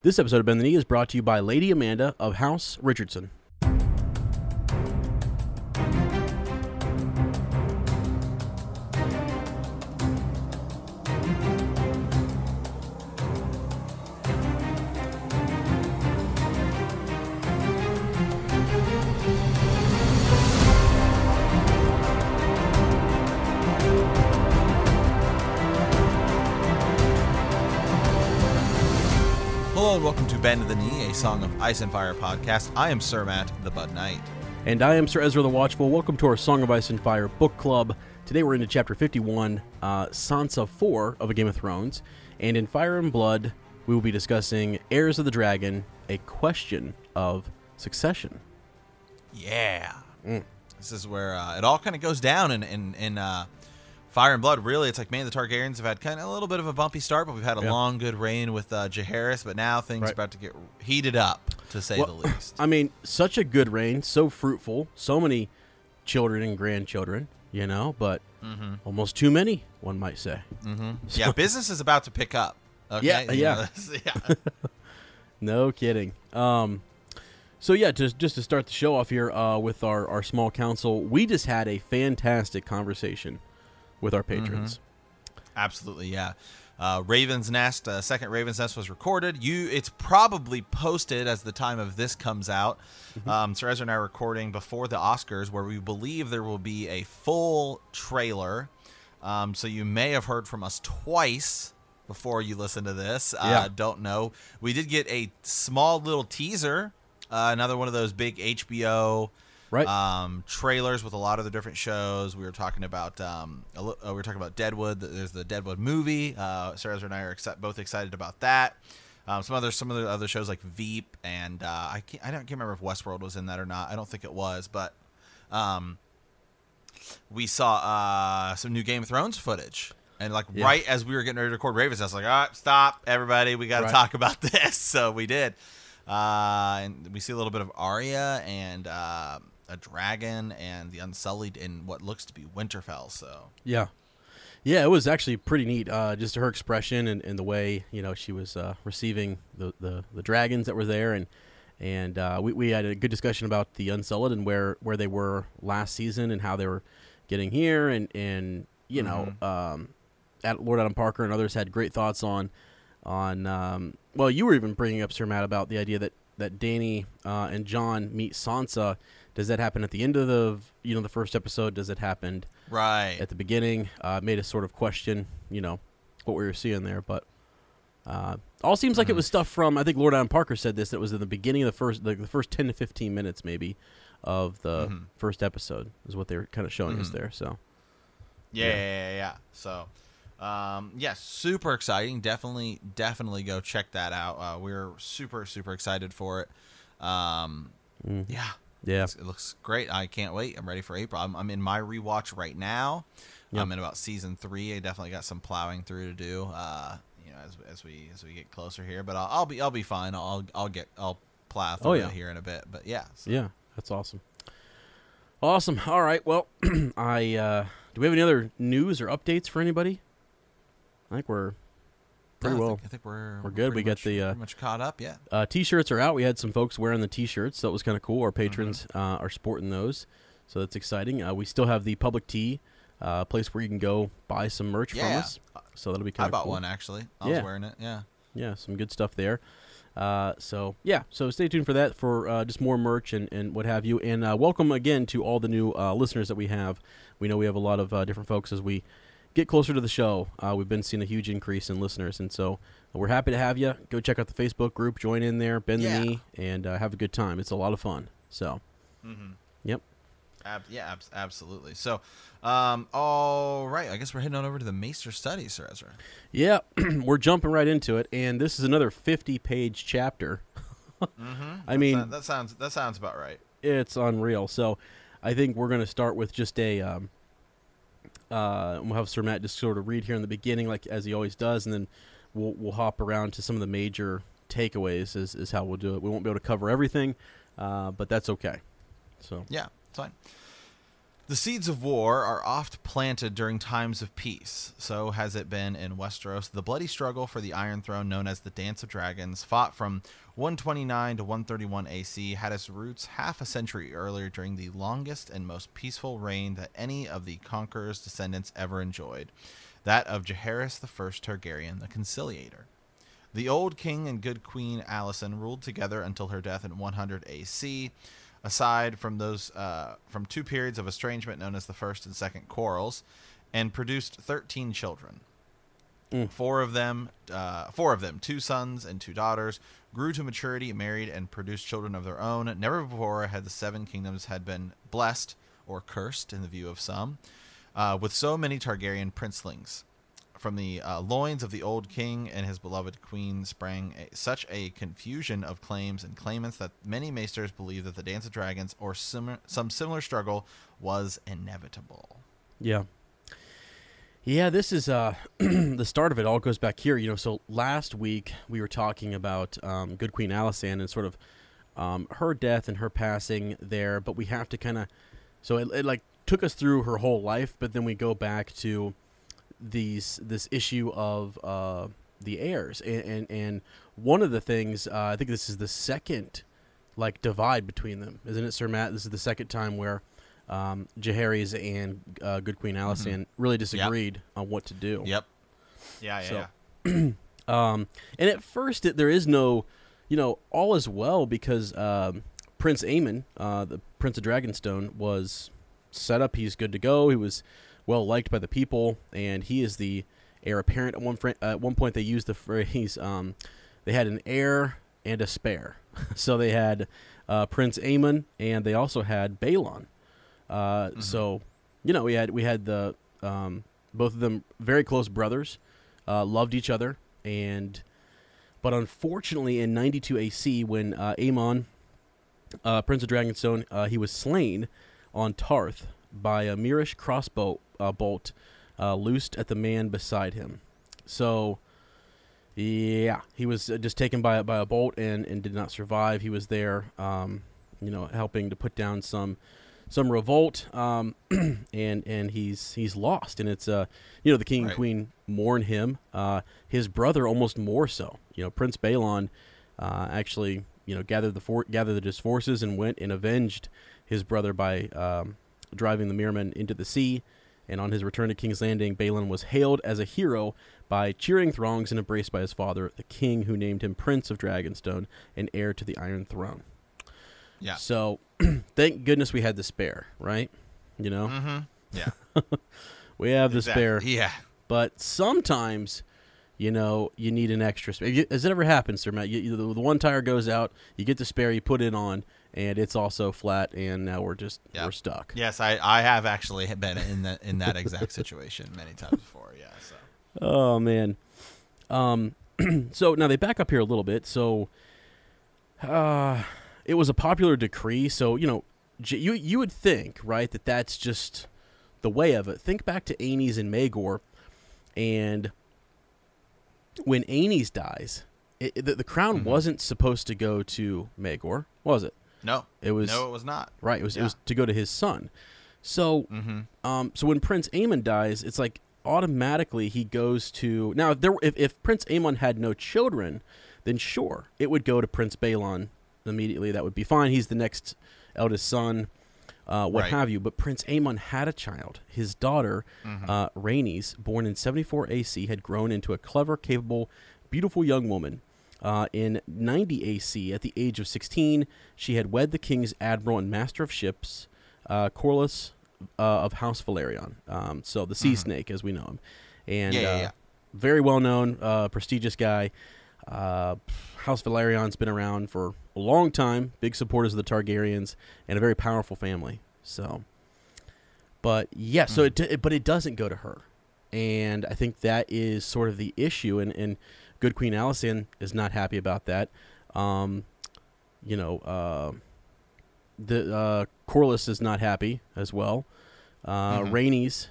This episode of Bend the Knee is brought to you by Lady Amanda of House Richardson. Bend the Knee, a Song of Ice and Fire podcast. I am Sir Matt, the Bud Knight. And I am Sir Ezra the Watchful. Welcome to our Song of Ice and Fire book club. Today we're into chapter 51, uh, Sansa 4 of A Game of Thrones. And in Fire and Blood, we will be discussing Heirs of the Dragon, a question of succession. Yeah. This is where uh, it all kind of goes down in, in, in uh, Fire and Blood. Really, it's like, man, the Targaryens have had kind of a little bit of a bumpy start, but we've had a Yeah. long, good reign with uh, Jaehaerys, but now things Right. are about to get heated up, to say Well, the least. I mean, such a good reign, so fruitful, so many children and grandchildren, you know, but Mm-hmm. almost too many, one might say. yeah, business is about to pick up. Okay? Yeah, You yeah. know, yeah. No kidding. Um, so yeah, just just to start the show off here uh, with our our small council, we just had a fantastic conversation with our patrons. Absolutely, yeah. Uh, Raven's Nest, uh, second Raven's Nest was recorded. You, it's probably posted as the time of this comes out. Um, Sir Ezra and I are recording before the Oscars, where we believe there will be a full trailer. Um, so you may have heard from us twice before you listen to this. Yeah. Uh, don't know. We did get a small little teaser, uh, another one of those big HBO Right. um, trailers with a lot of the different shows. We were talking about um, li- uh, we were talking about Deadwood. There's the Deadwood movie. Uh, Sarah and I are exci- both excited about that. Um, some other some of the other shows like Veep and uh, I can't I don't can't remember if Westworld was in that or not. I don't think it was, but um, we saw uh, some new Game of Thrones footage. And like Yeah. right as we were getting ready to record Ravens, I was like, "All right, stop, everybody, we got to Right. talk about this." So we did, uh, and we see a little bit of Arya and uh, a dragon and the Unsullied in what looks to be Winterfell. So yeah. Yeah, it was actually pretty neat. Uh, just her expression and, and the way you know she was uh, receiving the, the, the dragons that were there, and and uh, we, we had a good discussion about the Unsullied and where, where they were last season and how they were getting here, and and you know, um, at Lord Adam Parker and others had great thoughts on on. Um, well, you were even bringing up Sir Matt about the idea that that Danny uh, and John meet Sansa. Does that happen at the end of the you know the first episode? Does it happen? right, at the beginning. Uh, made us sort of question, you know, what we were seeing there. But uh, all seems like it was stuff from. I think Lord Adam Parker said this. That was in the beginning of the first, like the first ten to fifteen minutes, maybe, of the first episode is what they were kind of showing us there. So yeah, yeah. yeah, yeah, yeah. So. Um, yeah, super exciting. Definitely, definitely go check that out. Uh, we're super, super excited for it. Um, yeah, yeah, It's- It looks great. I can't wait. I'm ready for April. I'm, I'm in my rewatch right now. Yep. I'm in about season three. I definitely got some plowing through to do. Uh, you know, as, as we as we get closer here, but I'll, I'll be I'll be fine. I'll I'll get I'll plow through Oh, yeah. here in a bit. But yeah, so- yeah, that's awesome. Awesome. All right. Well, I uh, do we have any other news or updates for anybody? I think we're pretty No, I well. think, I think we're we're good. We got the, uh, pretty much caught up. Yeah. Uh, t-shirts are out. We had some folks wearing the t-shirts. That was kind of cool. Mm-hmm. Our patrons uh, are sporting those, so that's exciting. Uh, we still have the public tee, uh, place where you can go buy some merch from us. So that'll be kind I of bought cool. one actually. I Yeah. was wearing it. Yeah. Yeah, some good stuff there. Uh, so yeah, so stay tuned for that for uh, just more merch and, and what have you. And uh, welcome again to all the new uh, listeners that we have. We know we have a lot of uh, different folks as we get closer to the show. Uh, we've been seeing a huge increase in listeners, and so we're happy to have you. Go check out the Facebook group, join in there, bend Yeah. the knee, and uh, have a good time. It's a lot of fun. So, yep. Ab- yeah, abs- absolutely. So, um, all right. I guess we're heading on over to the Maester Studies, Sir Ezra. Yeah, we're jumping right into it, and this is another 50-page chapter. I mean, That, that sounds that sounds about right. it's unreal. So, I think we're going to start with just a. Um, uh, we'll have Sir Matt just sort of read here in the beginning, like as he always does, and then we'll we'll hop around to some of the major takeaways. Is is how we'll do it. We won't be able to cover everything, uh, but that's okay. So Yeah, it's fine. The seeds of war are oft planted during times of peace. So has it been in Westeros. The bloody struggle for the Iron Throne, known as the Dance of Dragons, fought from 129 to 131 AC, had its roots half a century earlier during the longest and most peaceful reign that any of the Conqueror's descendants ever enjoyed that of Jaehaerys I Targaryen, the Conciliator. The old king and good queen Alysanne ruled together until her death in 100 AC aside from those uh, from two periods of estrangement known as the first and second quarrels, and produced 13 children. Mm. Four of them, uh, four of them, two sons and two daughters, grew to maturity, married, and produced children of their own. Never before had the seven kingdoms had been blessed or cursed, in the view of some, uh, with so many Targaryen princelings. From the uh, loins of the old king and his beloved queen sprang a, such a confusion of claims and claimants that many maesters believe that the Dance of Dragons or sim- some similar struggle was inevitable. Yeah. Yeah, this is uh, the start of it. All goes back here, you know. So last week we were talking about um, Good Queen Alysanne and sort of um, her death and her passing there, but we have to kind of so it, it like took us through her whole life, but then we go back to these this issue of uh, the heirs, and, and, and one of the things uh, I think this is the second like divide between them, isn't it, Sir Matt? This is the second time where um, Jaehaerys and uh, Good Queen Alysanne mm-hmm. really disagreed yep. on what to do. Yep. Yeah, yeah. So, yeah. um, and at first, it, there is no, you know, all is well because um, Prince Aemon, uh, the Prince of Dragonstone, was set up. He's good to go. He was well liked by the people, and he is the heir apparent. At one fr- at one point, they used the phrase um, they had an heir and a spare. so they had uh, Prince Aemon, and they also had Baelon. Uh, mm-hmm. So you know we had we had the um, both of them very close brothers, uh, loved each other, and but unfortunately in 92 AC when uh, Aemon, uh, Prince of Dragonstone, uh, he was slain on Tarth by a Myrish crossbow uh, bolt uh, loosed at the man beside him. So, yeah, he was uh, just taken by by a bolt and, and did not survive. He was there, um, you know, helping to put down some some revolt, um, and and he's he's lost. And it's uh, you know, the king right. and queen mourn him. Uh, his brother almost more so. You know, Prince Baelon uh, actually you know gathered the for- gathered his forces and went and avenged his brother by um, driving the Myrmen into the sea and on his return to King's Landing, Baelon was hailed as a hero by cheering throngs and embraced by his father, the king who named him Prince of Dragonstone and heir to the Iron Throne. Yeah. So, thank goodness we had the spare, right? You know? Mm-hmm. Yeah. we have the exactly. spare. Yeah. But sometimes, you know, you need an extra spare. Has it ever happened, Sir Matt? You, you, the, the one tire goes out, you get the spare, you put it on, and it's also flat, and now we're just yep. we're stuck. Yes, I, I have actually been in that in that exact situation many times before. Yeah. So. Oh man. Um. so now they back up here a little bit. So, uh, it was a popular decree. So you know, you you would think right that that's just the way of it. Think back to Aenys and Maegor and when Aenys dies, it, the, the, crown mm-hmm. wasn't supposed to go to Maegor was it? No, it was. No, it was not. Right. It was. Yeah. It was to go to his son. So, mm-hmm. um, so when Prince Aemon dies, it's like automatically he goes to now. If there, if, if Prince Aemon had no children, then sure, it would go to Prince Baelon immediately. That would be fine. He's the next eldest son, uh, what right. have you. But Prince Aemon had a child. His daughter, mm-hmm. uh, born in 74 AC, had grown into a clever, capable, beautiful young woman. Uh, in 90 AC, at the age of 16, she had wed the king's admiral and master of ships, uh, Corlys uh, of House Velaryon. Um, so the sea mm-hmm. snake, as we know him, and yeah, yeah, uh, yeah. very well known, uh, prestigious guy. Uh, House Velaryon's been around for a long time, big supporters of the Targaryens, and a very powerful family. So, but yeah, so it, it, but it doesn't go to her, and I think that is sort of the issue, and and Good Queen Alysanne is not happy about that. Um, you know, uh, the uh, Corlys is not happy as well. Uh, mm-hmm. Rhaenys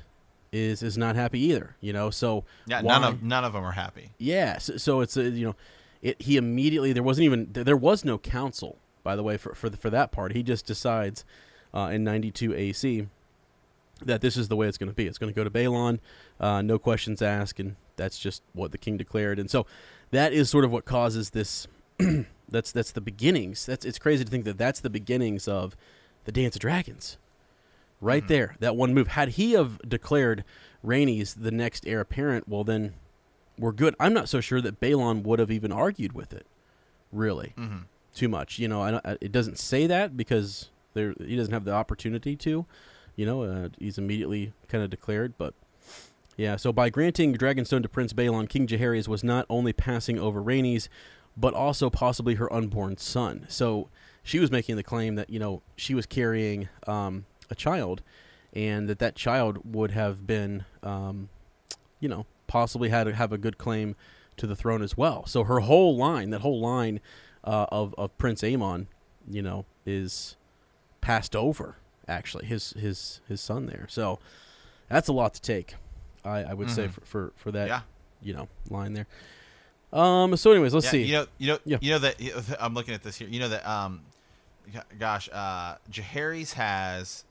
is is not happy either. You know, so yeah, why? none of none of them are happy. Yeah, so, so it's a, you know, it he immediately there wasn't even there was no council by the way for for for that part. He just decides uh, in 92 AC that this is the way it's going to be. It's going to go to Baelon, uh, no questions asked, and that's just what the king declared. And so that is sort of what causes this. that's that's the beginnings. That's it's crazy to think that that's the beginnings of the Dance of Dragons. Right Mhm. there, that one move. Had he have declared Rhaenys the next heir apparent, well then we're good. I'm not so sure that Baelon would have even argued with it. Really, Mm-hmm. too much. You know, I don't, I, it doesn't say that because there he doesn't have the opportunity to. You know, uh, he's immediately kind of declared, but yeah. So by granting Dragonstone to Prince Baelon, King Jaehaerys was not only passing over Rhaenys, but also possibly her unborn son. So she was making the claim that you know she was carrying um, a child, and that that child would have been, um, you know, possibly had to have a good claim to the throne as well. So her whole line, that whole line uh, of of Prince Aemon, you know, is passed over. Actually, his his his son there. So that's a lot to take. I, I would say Mhm. for, for for that Yeah. you know line there. Um. So, anyways, let's yeah, see. You know, you know, Yeah. you know that I'm looking at this here. You know that, um, gosh, uh, Jaehaerys has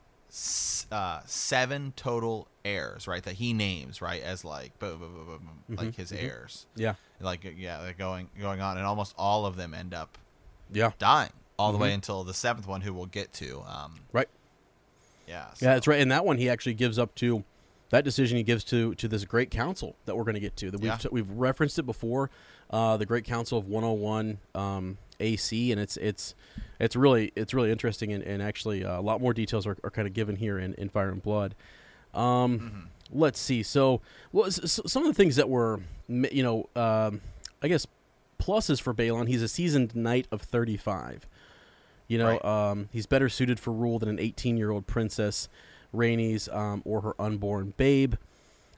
uh, seven total heirs, right? That he names, right, as like, bu- bu- bu- bu- like his mhm. heirs, yeah. like yeah, they're going going on, and almost all of them end up Yeah. dying all the way Mhm. until the seventh one, who we'll get to. Um, Right. Yeah. Yeah, that's right. And that one he actually gives up to that decision he gives to to this great council that we're going to get to. That we've Yeah. we've referenced it before, uh, the Great Council of 101 um, AC, and it's it's it's really it's really interesting and, and actually uh, a lot more details are, are kind of given here in, in Fire and Blood. Um, Mhm. Let's see. So, well, some of the things that were, you know, um, I guess pluses for Baelon. He's a seasoned knight of 35. You know, Right. um, he's better suited for rule than an 18 year old princess, Rhaenys, um, or her unborn babe.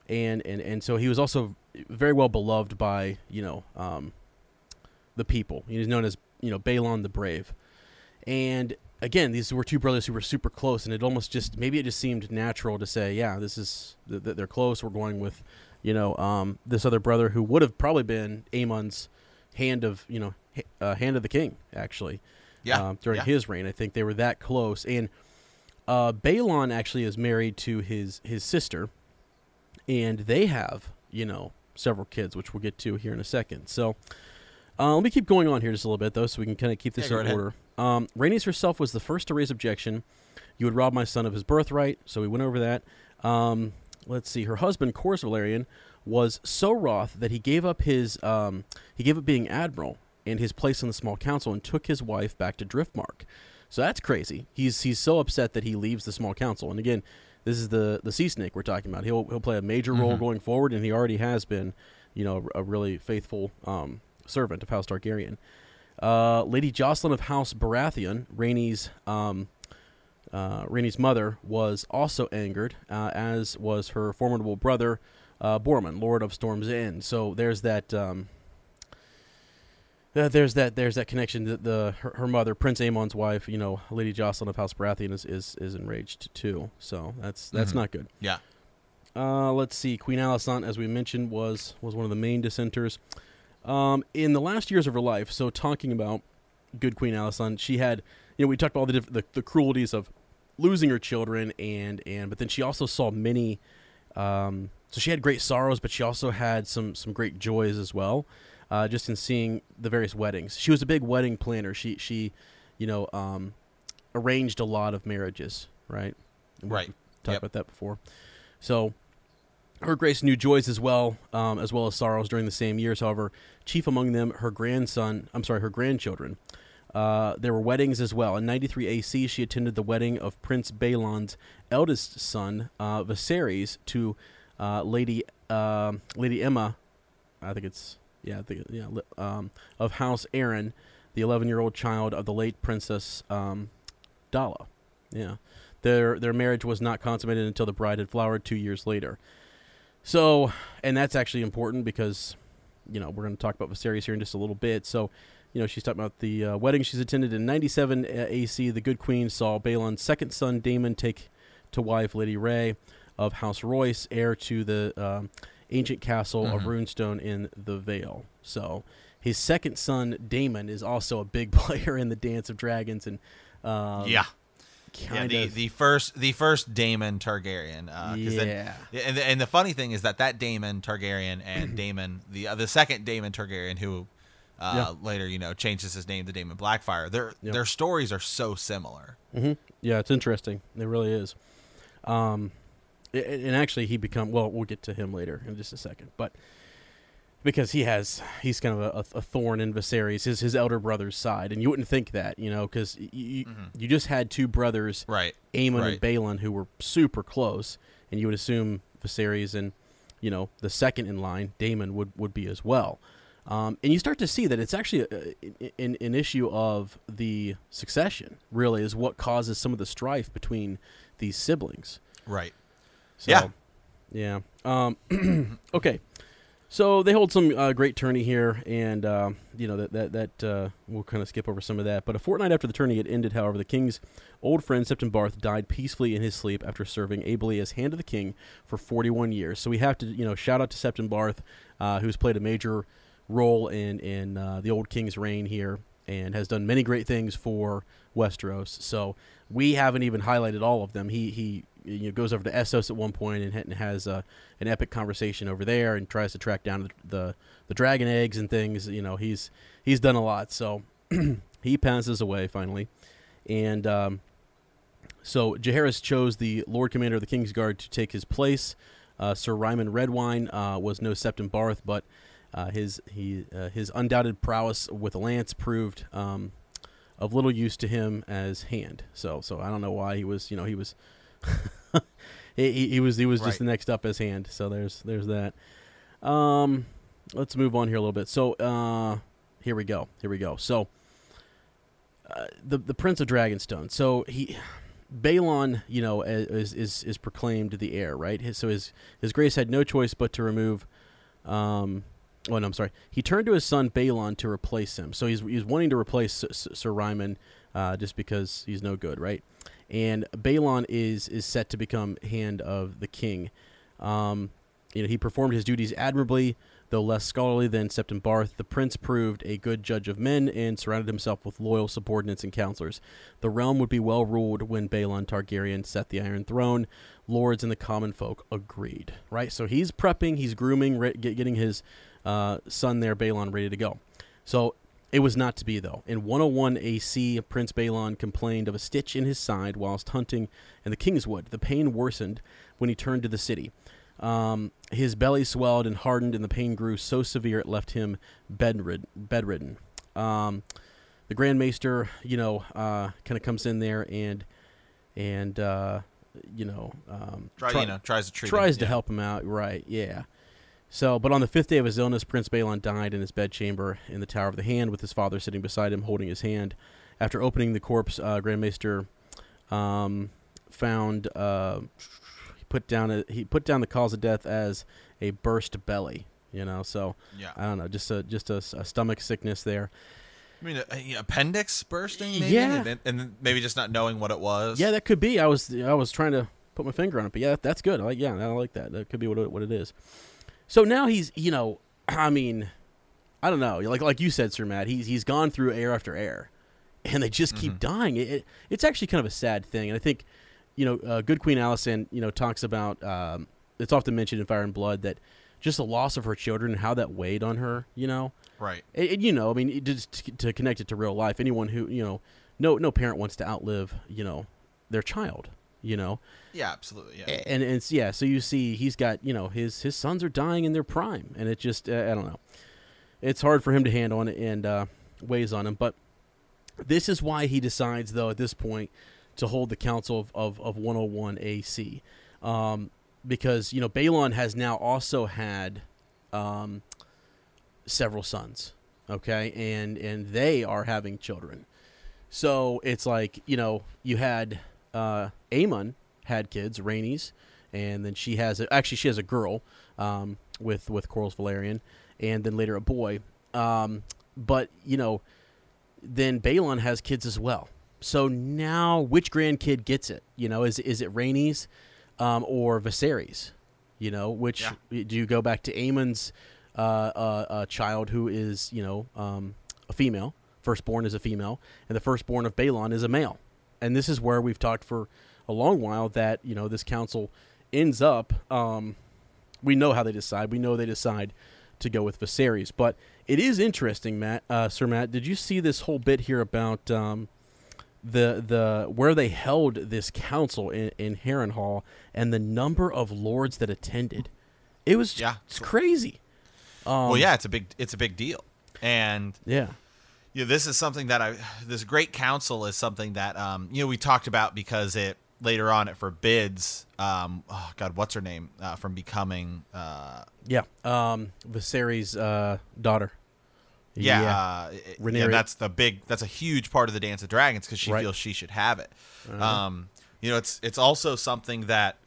And, and, and so he was also very well beloved by, you know, um, the people. He's known as, you know, Baelon the Brave. And again, these were two brothers who were super close, and it almost just maybe it just seemed natural to say, yeah, this is th- th- they're close. We're going with, you know, um, this other brother who would have probably been Aemon's hand of, you know, uh, hand of the king actually Yeah. um, during yeah. his reign. I think they were that close. And uh, Baelon actually is married to his his sister, and they have you know several kids, which we'll get to here in a second. So uh, let me keep going on here just a little bit though, so we can kind of keep this Yeah, in order. Um, Rhaenys herself was the first to raise objection. You would rob my son of his birthright, so we went over that. Um, let's see. Her husband, Corlys Velaryon, was so wroth that he gave up his um, he gave up being admiral and his place in the small council and took his wife back to Driftmark. So that's crazy. He's he's so upset that he leaves the small council. And again, this is the the sea snake we're talking about. He'll he'll play a major role Mhm. going forward, and he already has been, you know, a really faithful um, servant of House Targaryen. Uh, Lady Jocelyn of House Baratheon, Rhaenys um, uh, Rhaenys' mother, was also angered, uh, as was her formidable brother, uh, Boremund, Lord of Storm's End. So there's that. Um, there's that. There's that connection. That the her, her mother, Prince Aemon's wife, you know, Lady Jocelyn of House Baratheon, is is, is enraged too. So that's that's Mhm. not good. Yeah. Uh, let's see. Queen Alysanne, as we mentioned, was was one of the main dissenters. Um, in the last years of her life, so talking about good Queen Alysanne, she had, you know, we talked about all the, diff- the the cruelties of losing her children, and and but then she also saw many. Um, so she had great sorrows, but she also had some some great joys as well. Uh, just in seeing the various weddings, she was a big wedding planner. She she, you know, um, arranged a lot of marriages, right? And Right. we've Talked Yep. about that before. So her grace knew joys as well, um, as well as sorrows during the same years. However, chief among them, her grandson, I'm sorry, her grandchildren. Uh, there were weddings as well. In 93 AC, she attended the wedding of Prince Baelon's eldest son, uh, Viserys, to uh, Lady um Lady Aemma. I think it's yeah, think, yeah, um, of House Arryn, the 11 year old child of the late Princess um, Daella. Yeah, their their marriage was not consummated until the bride had flowered two years later. So, and that's actually important because, you know, we're going to talk about Viserys here in just a little bit. So, you know, she's talking about the uh, wedding she's attended in 97 uh, AC. The good queen saw Baelon's second son, Daemon, take to wife Lady Rhea of House Royce, heir to the um, ancient castle of Mhm. Runestone in the Vale. So, his second son, Daemon, is also a big player in the Dance of Dragons. And, um, yeah. Yeah, the, the first the first Daemon Targaryen. Uh, 'cause then- Yeah. and the, and the funny thing is that that Daemon Targaryen and Daemon the uh, the second Daemon Targaryen who uh, later you know changes his name to Daemon Blackfire. Their Yep. their stories are so similar. hmm Yeah, it's interesting. It really is. Um, and actually, he become well. We'll get to him later in just a second, but because he has, he's kind of a, a thorn in Viserys, his his elder brother's side, and you wouldn't think that, you know, because you you just had two brothers, Right. Aemon and Right. Baelon, who were super close, and you would assume Viserys and you know the second in line, Daemon, would would be as well. Um, and you start to see that it's actually a, an, an issue of the succession. Really, is what causes some of the strife between these siblings. Right. So, Yeah. Yeah. Um, okay. So they hold some uh, great tourney here, and uh, you know that that that uh, we'll kind of skip over some of that. But a fortnight after the tourney had ended, however, the king's old friend Septon Barth died peacefully in his sleep after serving ably as hand of the king for 41 years. So we have to you know shout out to Septon Barth, uh, who's played a major role in in uh, the old king's reign here and has done many great things for Westeros. So we haven't even highlighted all of them. He he you know, goes over to Essos at one point and, has uh, an epic conversation over there and tries to track down the, the the dragon eggs and things. You know he's he's done a lot. So he passes away finally, and um, so Jaehaerys chose the Lord Commander of the King's Guard to take his place. Uh, Sir Ryman Redwyne uh, was no Septon Barth, but uh, his he uh, his undoubted prowess with a lance proved um, of little use to him as hand. So so I don't know why he was you know he was he, he, was he was just the next up as hand. So there's there's that. Um, let's move on here a little bit. So uh, here we go. Here we go. So uh, the the Prince of Dragonstone. So he. Baelon, you know, is, is is proclaimed the heir, right? His, so his his grace had no choice but to remove um, oh no, I'm sorry. He turned to his son Baelon to replace him. So he's he's wanting to replace S- S- Sir Ryman uh, just because he's no good, right? And Baelon is is set to become hand of the king. Um, you know, he performed his duties admirably, though less scholarly than Septon Barth. The prince proved a good judge of men and surrounded himself with loyal subordinates and counselors. The realm would be well ruled when Baelon Targaryen set the Iron Throne. Lords and the common folk agreed. Right, so he's prepping, he's grooming, re- getting his uh, son there, Baelon, ready to go. So it was not to be, though. In 101 AC, Prince Baelon complained of a stitch in his side whilst hunting in the Kingswood. The pain worsened when he turned to the city. Um, his belly swelled and hardened, and the pain grew so severe it left him bedrid- bedridden. Um, the Grand Maester, you know, uh, kind of comes in there and and uh, you know um, Try, try- you know tries to treat tries him, to yeah. help him out. Right? Yeah. So, but on the fifth day of his illness, Prince Baelon died in his bedchamber in the Tower of the Hand, with his father sitting beside him, holding his hand. After opening the corpse, uh, Grand Maester um, found uh, he put down a, he put down the cause of death as a burst belly. You know, so Yeah. I don't know, just a just a, a stomach sickness there. I mean, a appendix bursting, maybe, Yeah. and, and maybe just not knowing what it was. Yeah, that could be. I was I was trying to put my finger on it, but yeah, that's good. I like yeah, I like that. That could be what it, what it is. So now he's you know, I mean, I don't know. Like like you said, Sir Matt, he's he's gone through heir after heir, and they just keep dying. It, it it's actually kind of a sad thing, and I think you know, uh, Good Queen Alysanne, you know, talks about um, it's often mentioned in Fire and Blood that just the loss of her children and how that weighed on her. You know, Right. and, and, you know, I mean, it, just to, to connect it to real life, anyone who you know, no no parent wants to outlive you know their child. You know, Yeah. Absolutely. Yeah. And, and it's yeah. So you see, he's got you know his his sons are dying in their prime, and it just uh, I don't know. It's hard for him to handle and, and uh, weighs on him, but this is why he decides though at this point to hold the council of of, of 101 AC, um, because you know Baelon has now also had um, several sons, okay, and and they are having children. So it's like you know you had uh, Aemon had kids, Rhaenys, and then she has a, actually she has a girl um, with with Corlys Velaryon, and then later a boy. Um, but you know, then Baelon has kids as well. So now, which grandkid gets it? You know, is is it Rhaenys um, or Viserys? You know, which do you go back to Aemon's uh, uh, uh, child, who is you know um, a female, firstborn is a female, and the firstborn of Baelon is a male. And this is where we've talked for a long while that you know this council ends up. Um, we know how they decide. We know they decide to go with Viserys, but it is interesting, Matt, uh, Sir Matt. Did you see this whole bit here about um, the the where they held this council in, in Harrenhal and the number of lords that attended? It was Yeah. it's crazy. Um, well, yeah, it's a big it's a big deal, and yeah, you know, this is something that I this great council is something that um, you know we talked about because it later on it forbids um, oh god what's her name uh, from becoming uh, yeah. Um, Viserys' uh, daughter. yeah, Uh, it- yeah that's the big that's a huge part of the Dance of Dragons because she Right. feels she should have it. Uh-huh. Um, you know, it's it's also something that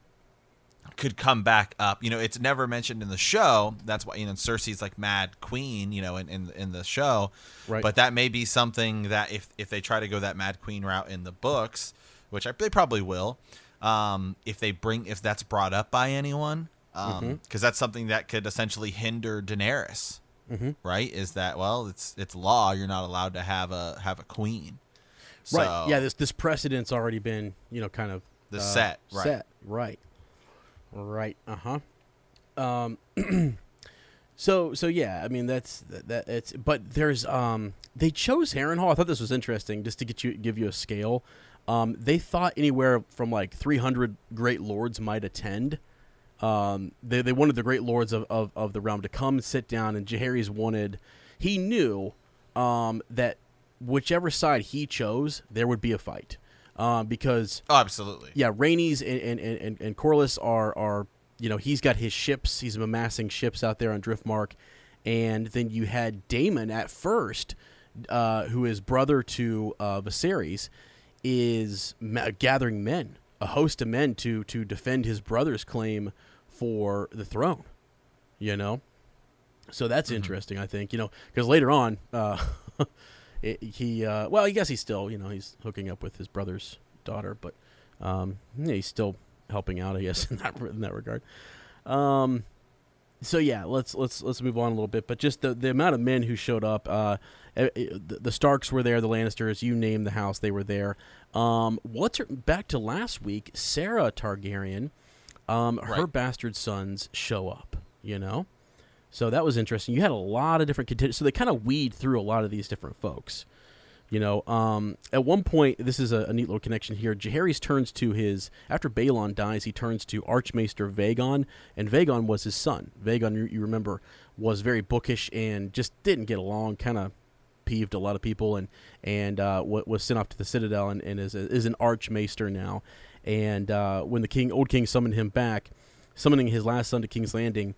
could come back up. You know, it's never mentioned in the show. That's why you know Cersei's like Mad Queen. You know, in in, in the show, Right. But that may be something that if if they try to go that Mad Queen route in the books, which I, they probably will, um, if they bring if that's brought up by anyone, because Mm-hmm. that's something that could essentially hinder Daenerys. Mhm. Right? Is that well? It's it's law. You're not allowed to have a have a queen. So, right. Yeah. This this precedent's already been you know kind of The uh, set, right. Set. Right. Right. Uh huh. Um. so so yeah. I mean that's that, that it's but there's um they chose Harrenhal. I thought this was interesting just to get you give you a scale. Um, they thought anywhere from like 300 great lords might attend. Um, they, they wanted the great lords of, of, of the realm to come and sit down, and Jaehaerys wanted. He knew um, that whichever side he chose, there would be a fight, um, because Oh, absolutely. yeah, Rhaenys and and, and, and Corlys are are you know he's got his ships. He's amassing ships out there on Driftmark, and then you had Daemon at first, uh, who is brother to uh, Viserys, is ma- gathering men, a host of men to to defend his brother's claim for the throne. You know, so that's interesting. I think you know because later on. Uh, it, he uh, well, I guess he's still you know he's hooking up with his brother's daughter, but um, yeah, he's still helping out, I guess in that in that regard. Um, so yeah, let's let's let's move on a little bit. But just the the amount of men who showed up. Uh, eh, eh, the, Starks were there, the Lannisters. You name the house, they were there. Um, what's her, back to last week? Saera Targaryen. Um, her bastard sons show up. You know. So that was interesting. You had a lot of different contenders. So they kind of weed through a lot of these different folks. You know, um, at one point, this is a, a neat little connection here. Jaehaerys turns to his after Baelon dies, he turns to Archmaester Vaegon, and Vaegon was his son. Vaegon, you, you remember, was very bookish and just didn't get along. Kind of peeved a lot of people, and and uh, wa- was sent off to the Citadel, and, and is is an Archmaester now. And uh, when the king, old king, summoned him back, summoning his last son to King's Landing,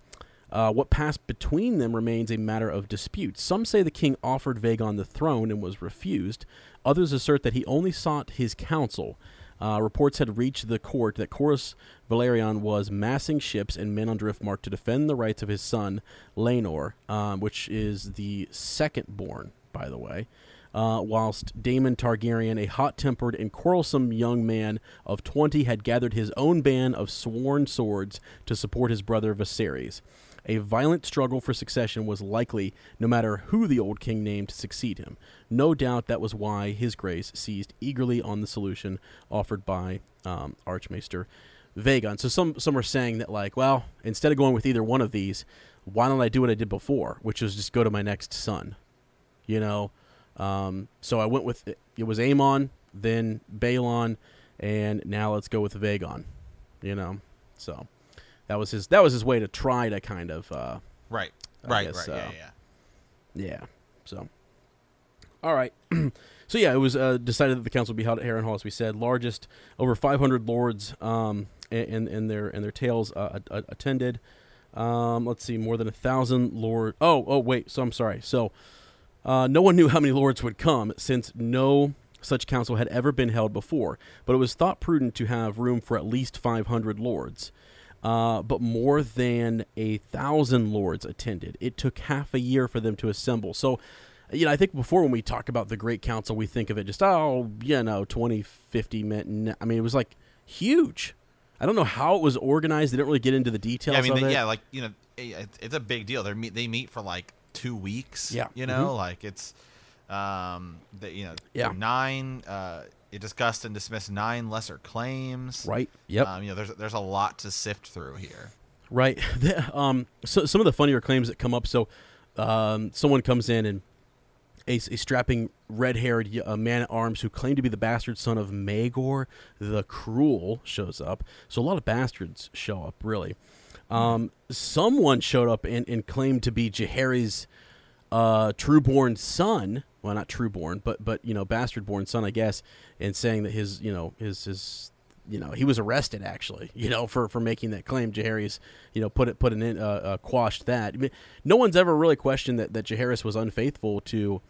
uh, what passed between them remains a matter of dispute. Some say the king offered Vaegon the throne and was refused. Others assert that he only sought his counsel. Uh, reports had reached the court that Corlys Velaryon was massing ships and men on Driftmark to defend the rights of his son, Laenor, um, which is the second born, by the way. Uh, whilst Daemon Targaryen, a hot tempered and quarrelsome young man of 20, had gathered his own band of sworn swords to support his brother Viserys. A violent struggle for succession was likely, no matter who the old king named to succeed him. No doubt that was why his grace seized eagerly on the solution offered by um, Archmaester Vaegon. So some some are saying that like, well, instead of going with either one of these, why don't I do what I did before, which was just go to my next son, you know? Um, so I went with it, was Aemon, then Baelon, and now let's go with Vaegon, you know? So that was his that was his way to try to kind of uh, Right. I Right. guess Right. so. Yeah. Yeah. yeah. So, all right. so yeah, it was uh, decided that the council would be held at Harrenhal, as we said, largest over 500 lords um, and and their and their tails uh, attended. Um, let's see, more than a thousand lord. Oh, oh, wait. So I'm sorry. So, uh, no one knew how many lords would come, since no such council had ever been held before. But it was thought prudent to have room for at least 500 lords. Uh, but more than a thousand lords attended. It took half a year for them to assemble. So, you know, I think before when we talk about the Great Council, we think of it just, oh, you know, 20, 50 men. I mean, it was like huge. I don't know how it was organized. They didn't really get into the details Yeah, I mean, they, yeah, like you know, it- it's a big deal. They meet they meet for like two weeks. Yeah. you know, Mhm. like it's Um, that you know, Yeah. nine. Uh, it discussed and dismissed nine lesser claims. Right. Yep. Um, you know, there's there's a lot to sift through here. Right. Um, so some of the funnier claims that come up. So, um, someone comes in and a, a strapping red-haired uh, man at arms who claimed to be the bastard son of Maegor the Cruel shows up. So a lot of bastards show up. Really. Um, someone showed up and, and claimed to be Jaehaerys' uh, trueborn son. Well, not trueborn, but but you know, bastard-born son, I guess, and saying that his you know his his you know he was arrested actually you know for for making that claim. Jaehaerys you know put it put an in uh, uh, quashed that. I mean, no one's ever really questioned that that Jaehaerys was unfaithful to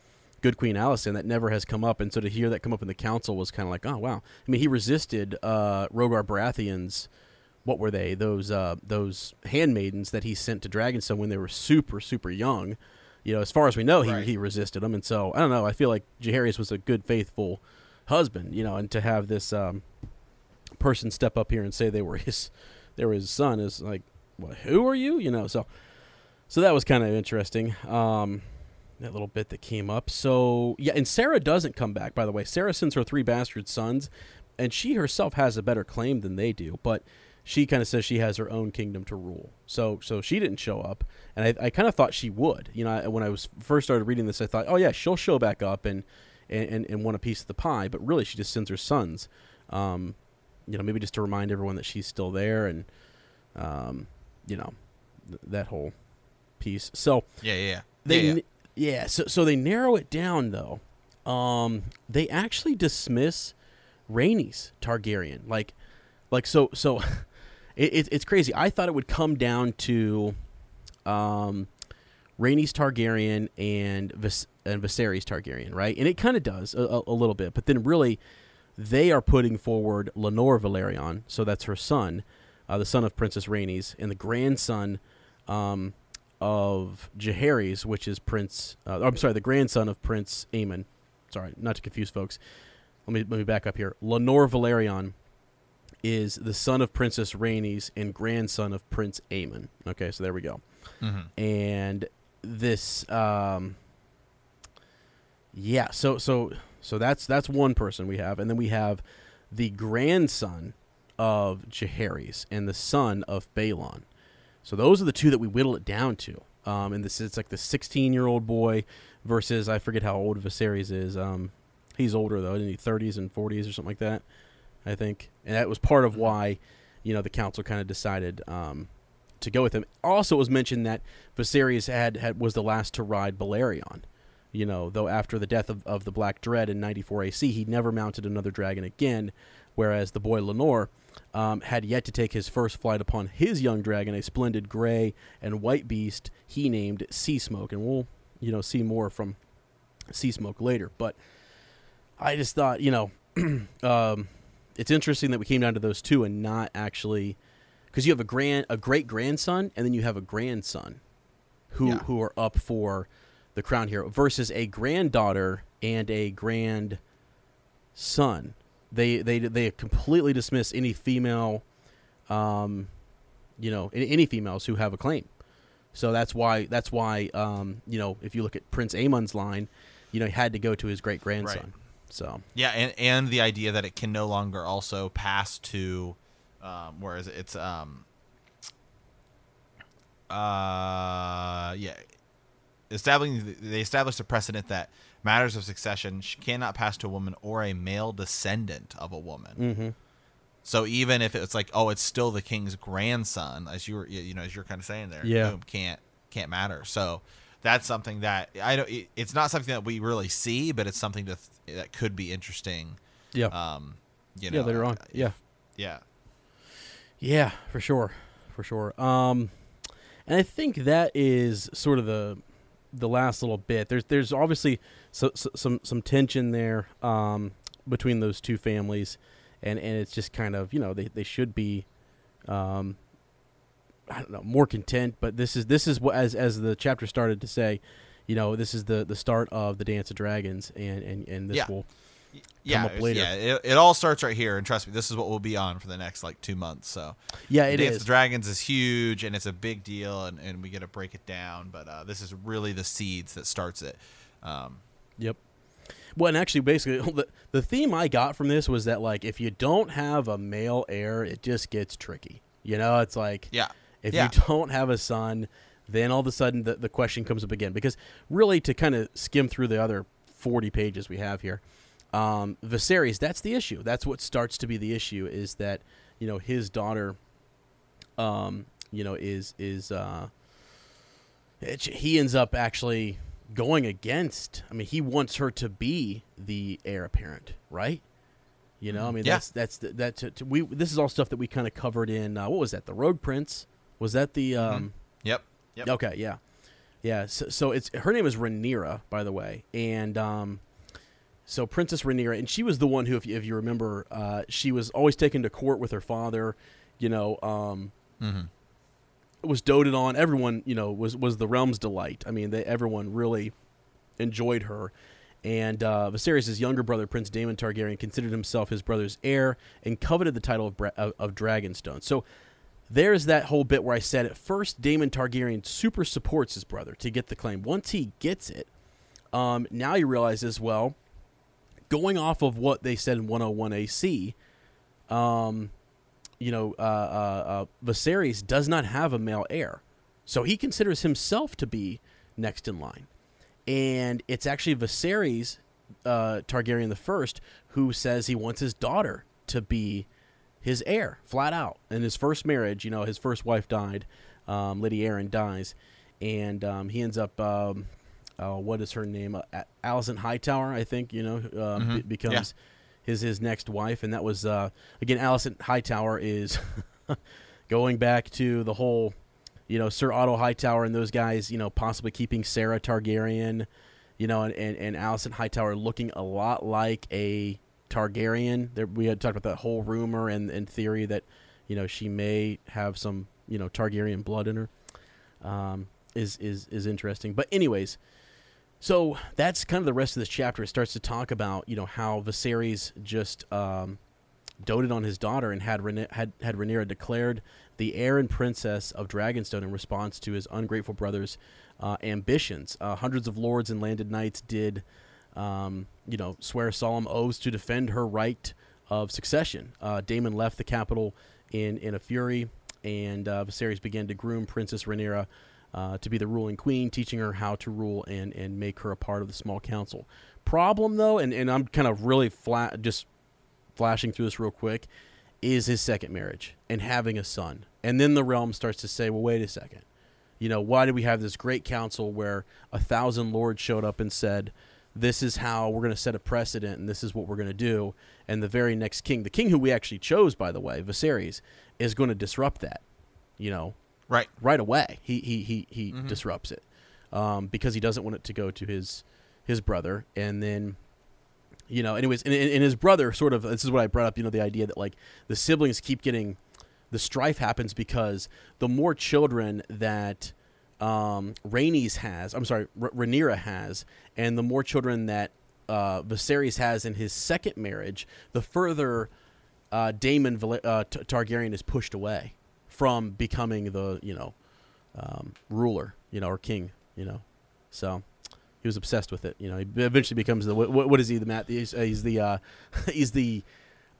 good Queen Alysanne. That never has come up. And so to hear that come up in the council was kind of like oh wow. I mean he resisted uh, Rogar Baratheon's what were they those uh, those handmaidens that he sent to Dragonstone when they were super super young you know as far as we know he, Right. he resisted them and so I don't know I feel like Jaehaerys was a good faithful husband you know and to have this um, person step up here and say they were his they were his son is like what who are you? You know so so that was kind of interesting um that little bit that came up. So yeah and Saera doesn't come back by the way. Saera sends her three bastard sons and she herself has a better claim than they do but she kind of says she has her own kingdom to rule so so she didn't show up and i, I kind of thought she would you know I, when i was first started reading this i thought oh yeah she'll show back up and and, and, want a piece of the pie but really she just sends her sons um, you know, maybe just to remind everyone that she's still there and, um, you know, th- that whole piece. So Yeah, yeah, yeah. they, yeah, n- yeah. so so they narrow it down though. Um, they actually dismiss Rhaenys Targaryen. Like, like so so. It, it, it's crazy. I thought it would come down to, um, Rhaenys Targaryen and Vis- and Viserys Targaryen, right? And it kind of does a, a, a little bit, but then really, they are putting forward Laenor Velaryon, so that's her son, uh, the son of Princess Rhaenys, and the grandson um, of Jaehaerys, which is Prince. Uh, I'm sorry, the grandson of Prince Aemon. Sorry, not to confuse folks. Let me let me back up here. Laenor Velaryon is the son of Princess Rhaenys and grandson of Prince Aemon. Okay, so there we go. Mhm. And this, um, yeah. So so so that's that's one person we have, and then we have the grandson of Jaehaerys and the son of Baelon. So those are the two that we whittle it down to. Um, and this it's like the 16 year old boy versus I forget how old Viserys is. Um, he's older though, isn't he? 30s and 40s or something like that, I think. And that was part of why, you know, the council kind of decided um, to go with him. Also, it was mentioned that Viserys had, had was the last to ride Balerion. You know, though after the death of, of the Black Dread in 94 AC, he never mounted another dragon again. Whereas the boy Laenor um, had yet to take his first flight upon his young dragon, a splendid gray and white beast he named Sea Smoke, and we'll you know see more from Sea Smoke later. But I just thought, you know, um, it's interesting that we came down to those two and not actually because you have a grand, a great grandson, and then you have a grandson who Yeah. who are up for the crown here versus a granddaughter and a grand son. They they they completely dismiss any female, um, you know, any, any females who have a claim. So that's why that's why um, you know if you look at Prince Aemon's line, you know he had to go to his great grandson. So Yeah, and and the idea that it can no longer also pass to, um, whereas it's um, uh, yeah, establishing they established a precedent that matters of succession cannot pass to a woman or a male descendant of a woman. mm-hmm. So even if it's like, oh, it's still the king's grandson, as you were, you know, as you're kind of saying there, Yeah. boom, can't can't matter. So that's something that I don't. it- It's not something that we really see, but it's something that that could be interesting. yeah, Um, you know, yeah, later on, yeah. yeah, Yeah, for sure, for sure. Um, and I think that is sort of the the last little bit. There's there's obviously so, so, some some tension there um, between those two families, and and it's just kind of you know they, they should be, um, I don't know, more content. But this is this is what as as the chapter started to say, you know, this is the the start of the Dance of Dragons, and and and this Yeah. will yeah, up later. yeah. It, it all starts right here, and trust me, this is what we'll be on for the next like two months. So yeah it Dance is Dragons is huge, and it's a big deal, and, and we get to break it down. But uh, this is really the seeds that starts it. Um, Yep. Well, and actually, basically, the, the theme I got from this was that like if you don't have a male heir, it just gets tricky. You know, it's like Yeah. If Yeah. you don't have a son, then all of a sudden the, the question comes up again. Because really, to kind of skim through the other 40 pages we have here, um, Viserys, that's the issue. That's what starts to be the issue is that, you know, his daughter, um, you know, is, is, uh, it, he ends up actually going against, I mean, he wants her to be the heir apparent, right? You know, I mean, Yeah. that's, that's, the, that, we, this is all stuff that we kind of covered in, uh, what was that? The Rogue Prince? Was that the, um, Yep. Yep. Okay, yeah, yeah. So, so it's her name is Rhaenyra, by the way, and um, so Princess Rhaenyra, and she was the one who, if you, if you remember, uh, she was always taken to court with her father. You know, um, Mhm. was doted on. Everyone, you know, was was the realm's delight. I mean, they, everyone really enjoyed her. And uh, Viserys' younger brother, Prince Daemon Targaryen, considered himself his brother's heir and coveted the title of, Bra- of, of Dragonstone. So there's that whole bit where I said at first Daemon Targaryen super supports his brother to get the claim. Once he gets it, um, now he realizes, well, going off of what they said in 101 AC, um, you know, uh, uh, uh, Viserys does not have a male heir. So he considers himself to be next in line. And it's actually Viserys uh, Targaryen the First who says he wants his daughter to be his heir, flat out. In his first marriage, you know, his first wife died. Um, Lady Arryn dies. And um, he ends up, um, uh, what is her name? Uh, Alicent Hightower, I think, you know, uh, be- Mhm. becomes his his next wife. And that was, uh, again, Alicent Hightower is going back to the whole, you know, Sir Otto Hightower and those guys, you know, possibly keeping Saera Targaryen, you know, and, and, and Alicent Hightower looking a lot like a Targaryen. There, we had talked about that whole rumor and, and theory that, you know, she may have some, you know, Targaryen blood in her. Um, is is is interesting. But anyways, so that's kind of the rest of this chapter. It starts to talk about you know how Viserys just um, doted on his daughter and had Rhaeny- had had Rhaenyra declared the heir and princess of Dragonstone in response to his ungrateful brother's uh, ambitions. Uh, hundreds of lords and landed knights did, um, you know, swear solemn oaths to defend her right of succession. Uh, Daemon left the capital in in a fury, and uh, Viserys began to groom Princess Rhaenyra. Uh, to be the ruling queen, teaching her how to rule and, and make her a part of the small council. Problem though, and, and I'm kind of really flat, just flashing through this real quick, is his second marriage and having a son. And then the realm starts to say, well, wait a second. You know, why did we have this great council where a thousand lords showed up and said, this is how we're going to set a precedent and this is what we're going to do. And the very next king, the king who we actually chose, by the way, Viserys, is going to disrupt that, you know, Right. right away. He he he, he disrupts it um, because he doesn't want it to go to his his brother, and then you know, anyways, and and his brother sort of this is what I brought up. You know, the idea that like the siblings keep getting the strife happens because the more children that um, Rhaenys has, I'm sorry, R- Rhaenyra has, and the more children that uh, Viserys has in his second marriage, the further uh, Daemon Val- uh, T- Targaryen is pushed away from becoming the you know um, ruler, you know, or king, you know. So he was obsessed with it. You know, he eventually becomes the what, what is he? The Matt? He's, uh, he's the uh, he's the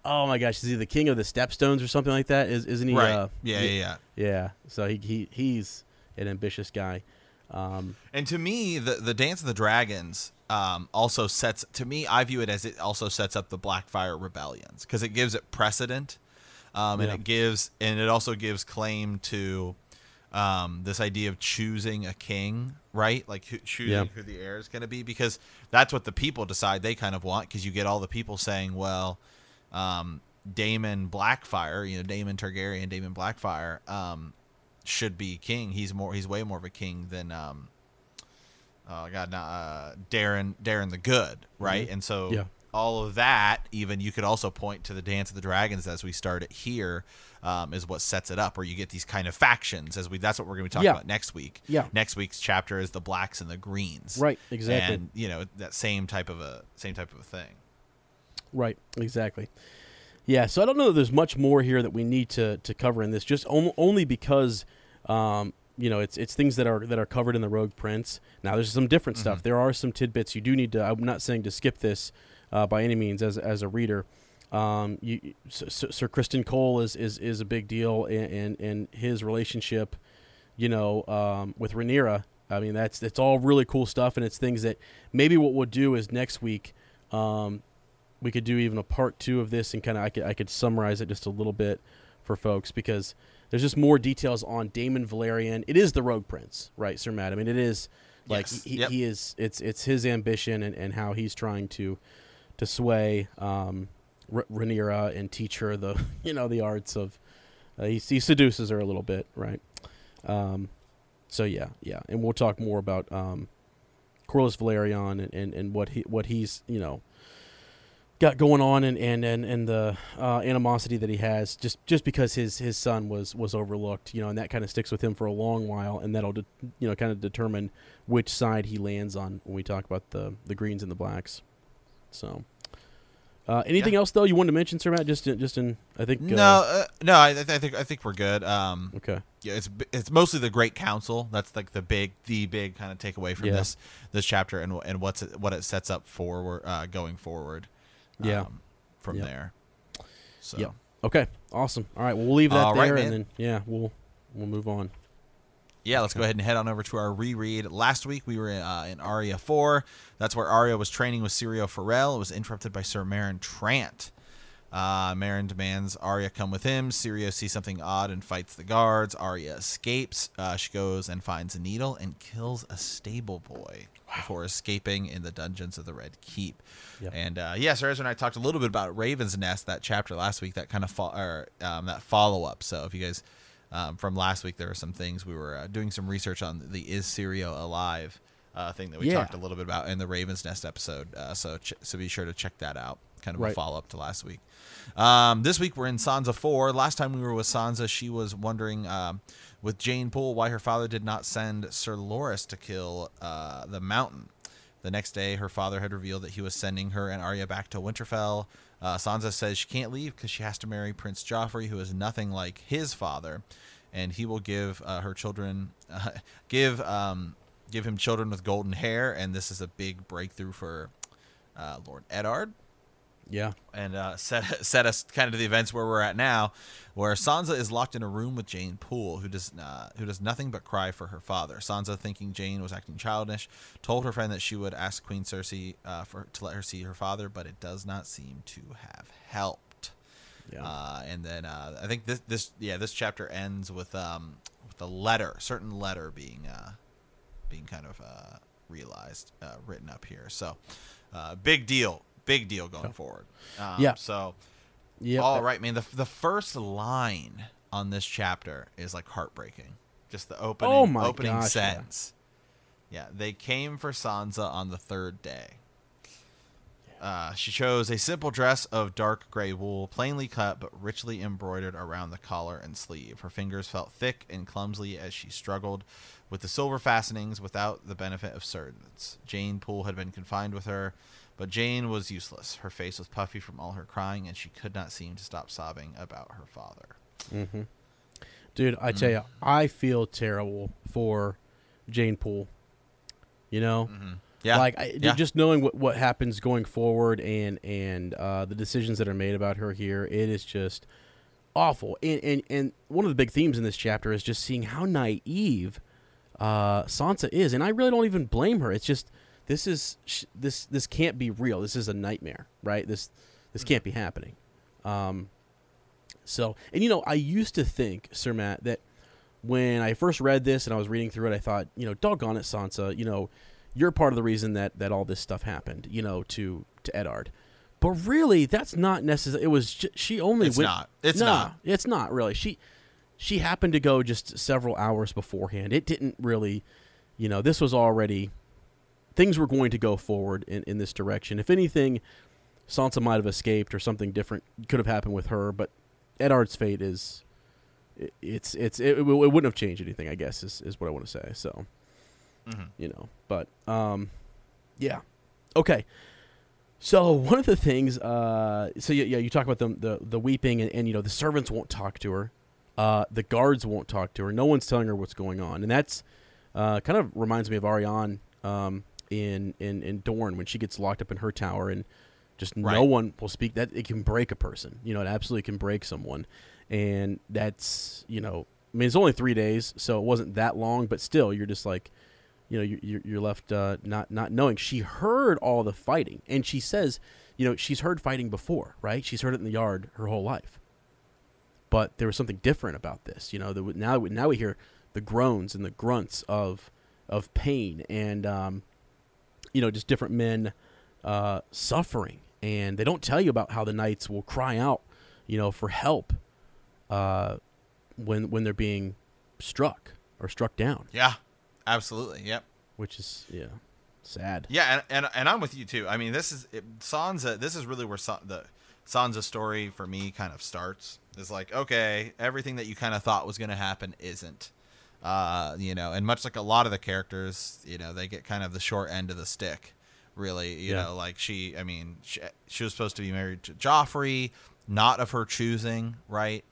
oh my gosh, is he the king of the stepstones or something like that? Is isn't he? Right. Uh, yeah, yeah, yeah. yeah. So he, he he's an ambitious guy. Um, And to me, the the Dance of the Dragons um, also sets. To me, I view it as it also sets up the Blackfyre rebellions because it gives it precedent, um, and Yeah. it gives and it also gives claim to um, this idea of choosing a king, right? Like who, choosing Yeah. who the heir is going to be because that's what the people decide they kind of want because you get all the people saying, well. Um, Daemon Blackfyre, you know, Daemon Targaryen, Daemon Blackfyre, um, should be king. He's more. He's way more of a king than um, oh god, not, uh, Daeron Daeron the Good, right? And so Yeah. all of that, even you could also point to the Dance of the Dragons as we start it here, um, is what sets it up, where you get these kind of factions. As we, that's what we're going to be talking Yeah. about next week. Yeah. Next week's chapter is the blacks and the greens. Right, exactly. And you know that same type of a same type of a thing. Right, exactly. Yeah, so I don't know that there's much more here that we need to, to cover in this, just on, only because um, you know, it's it's things that are that are covered in the Rogue Prince. Now, there's some different stuff. There are some tidbits you do need to. I'm not saying to skip this uh, by any means as as a reader. Um, you, Sir, Sir Criston Cole is, is is a big deal, and and, and his relationship, you know, um, with Rhaenyra. I mean, that's it's all really cool stuff, and it's things that maybe what we'll do is next week. Um, we could do even a part two of this, and kind of I could I could summarize it just a little bit for folks because there's just more details on Daemon Velaryon. It is the Rogue Prince, right, Sir Matt? I mean, it is like Yes. he, Yep. he is. It's it's his ambition and, and how he's trying to to sway um, R- Rhaenyra and teach her the you know the arts of. Uh, he, he seduces her a little bit, right? Um, so yeah, yeah, and we'll talk more about um, Corlys Velaryon and, and, and what he what he's you know got going on and and and, and the uh, animosity that he has just just because his his son was was overlooked you know and that kind of sticks with him for a long while and that'll de- you know kind of determine which side he lands on when we talk about the the greens and the blacks so uh, anything Yeah. else though you wanted to mention sir matt just in, just in i think uh, No, uh, no, I, I think I think we're good. Um, okay yeah, it's it's mostly the Great Council. That's like the big the big kind of takeaway from Yeah. this this chapter and and what's it, what it sets up for uh, going forward. Yeah. um, from Yep. there. So Yep. okay awesome all right well we'll leave that All right, there man. and then yeah we'll we'll move on Yeah, let's go ahead and head on over to our reread. Last week we were uh, in Arya 4. That's where Arya was training with Syrio Forel. It was interrupted by Sir Meryn Trant. Uh, Meryn demands Arya come with him. Syrio sees something odd and fights the guards. Arya escapes. Uh, she goes and finds a needle and kills a stable boy before escaping in the dungeons of the Red Keep. Yep. And uh, yeah, Ezra and I talked a little bit about Raven's Nest, that chapter last week, that kind of fo- or, um, that follow up. So if you guys um, from last week, there were some things we were uh, doing some research on the is Syrio alive uh, thing that we Yeah. talked a little bit about in the Raven's Nest episode. Uh, so ch- so be sure to check that out. Kind of a follow up to last week. Um, this week we're in Sansa four. Last time we were with Sansa, she was wondering um, with Jeyne Poole why her father did not send Sir Loras to kill uh, the Mountain. The next day, her father had revealed that he was sending her and Arya back to Winterfell. Uh, Sansa says she can't leave because she has to marry Prince Joffrey, who is nothing like his father, and he will give uh, her children, uh, give um, give him children with golden hair. And this is a big breakthrough for uh, Lord Eddard yeah and uh, set set us kind of to the events where we're at now, where Sansa is locked in a room with Jeyne Poole, who does uh, who does nothing but cry for her father. Sansa, thinking Jeyne was acting childish, told her friend that she would ask Queen Cersei uh, for to let her see her father, but it does not seem to have helped. yeah Uh, and then uh, I think this this yeah this chapter ends with um with a letter, certain letter being uh being kind of uh, realized, uh, written up here. So uh, big deal, big deal going forward. Um, Yeah. So yeah all right, man. The the first line on this chapter is like heartbreaking. Just the opening Oh my opening gosh, yeah. sentence. Yeah, they came for Sansa on the third day. Uh, she chose a simple dress of dark gray wool, plainly cut but richly embroidered around the collar and sleeve. Her fingers felt thick and clumsily as she struggled with the silver fastenings without the benefit of servants. Jeyne Poole had been confined with her, but Jeyne was useless. Her face was puffy from all her crying, and she could not seem to stop sobbing about her father. Mm-hmm. Dude, I tell you, I feel terrible for Jeyne Poole. You know, Yeah, like I, yeah. just knowing what what happens going forward and and uh, the decisions that are made about her here, it is just awful. And and and one of the big themes in this chapter is just seeing how naive uh, Sansa is, and I really don't even blame her. It's just this is sh- this this can't be real. This is a nightmare, right? This this Mm-hmm. can't be happening. Um, so, and you know, I used to think, Sir Matt, that when I first read this and I was reading through it, I thought, you know, doggone it, Sansa, you know, you're part of the reason that that all this stuff happened, you know, to to Eddard. But really, that's not necessary. It was ju- she only It's went. not. It's Nah, not. It's not really. She she happened to go just several hours beforehand. It didn't really, you know, this was already things were going to go forward in, in this direction. If anything, Sansa might have escaped or something different could have happened with her, but Eddard's fate is it, it's it's it, it wouldn't have changed anything, I guess is, is what I want to say. So, Mhm. you know, but um yeah. Okay. So one of the things, uh, so yeah, yeah, you talk about the the, the weeping, and, and you know the servants won't talk to her, Uh, the guards won't talk to her. No one's telling her what's going on, and that's uh, kind of reminds me of Arianne um, in in in Dorne when she gets locked up in her tower, and just no one will speak. That it can break a person. You know, it absolutely can break someone, and that's you know, I mean, it's only three days, so it wasn't that long, but still, you're just like, you know, you- you're, you're left uh, not not knowing. She heard all the fighting, and she says, you know, she's heard fighting before, right? She's heard it in the yard her whole life, but there was something different about this. You know, the, now now we hear the groans and the grunts of of pain, and um, you know, just different men uh, suffering, and they don't tell you about how the knights will cry out, you know, for help uh, when when they're being struck or struck down, Yeah, absolutely. Yep. which is yeah, sad. Yeah, and, and and I'm with you too. I mean, this is it, Sansa. This is really where Sa- the Sansa story for me kind of starts. Is like, okay, everything that you kind of thought was going to happen isn't. Uh, you know, and much like a lot of the characters, you know, they get kind of the short end of the stick. Really, you Yeah. know, like she. I mean, she, she was supposed to be married to Joffrey, not of her choosing, right?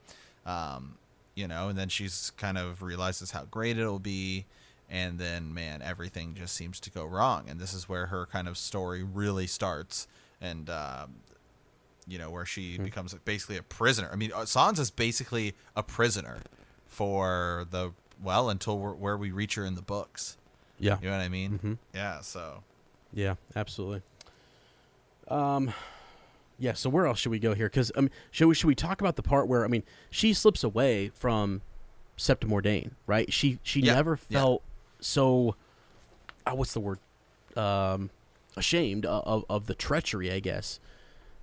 Um, you know, and then she's kind of realizes how great it'll be, and then man, everything just seems to go wrong, and this is where her kind of story really starts, and um, you know, where she Hmm. becomes basically a prisoner. I mean, uh, Sansa's basically a prisoner for the well until we're, where we reach her in the books. Yeah, You know what I mean? Mhm. Yeah. So yeah, absolutely. Um, yeah. So where else should we go here? Because um, should we should we talk about the part where I mean she slips away from Septa Mordane, right? She she Yeah, never yeah. felt so. Uh, what's the word? Um, ashamed of, of of the treachery, I guess.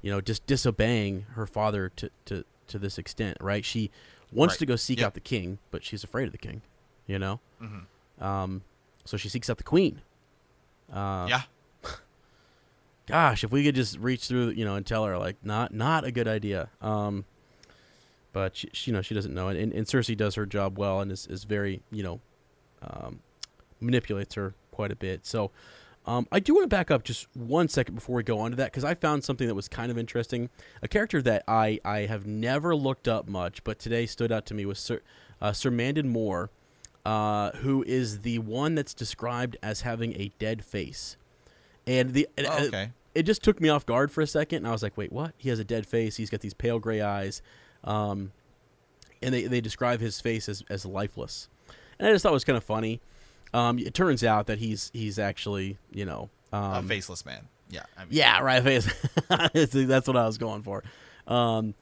You know, just disobeying her father to to to this extent, right? She wants Right. to go seek Yep. out the king, but she's afraid of the king. You know. Mhm. Um, so she seeks out the queen. Uh, yeah, gosh, if we could just reach through, you know, and tell her like not not a good idea. Um, but she, she you know, she doesn't know it, and, and Cersei does her job well and is, is very, you know, um, manipulates her quite a bit. So, um, I do want to back up just one second before we go on to that because I found something that was kind of interesting. A character that I I have never looked up much, but today stood out to me was Sir uh, Sir Mandon Moore, uh, who is the one that's described as having a dead face. And the Oh, uh, okay. it just took me off guard for a second, and I was like, "Wait, what? He has a dead face. He's got these pale gray eyes, um, and they they describe his face as, as lifeless." And I just thought it was kind of funny. Um, it turns out that he's he's actually you know um, a faceless man. Yeah. I mean, yeah, right. Face. That's what I was going for. Um,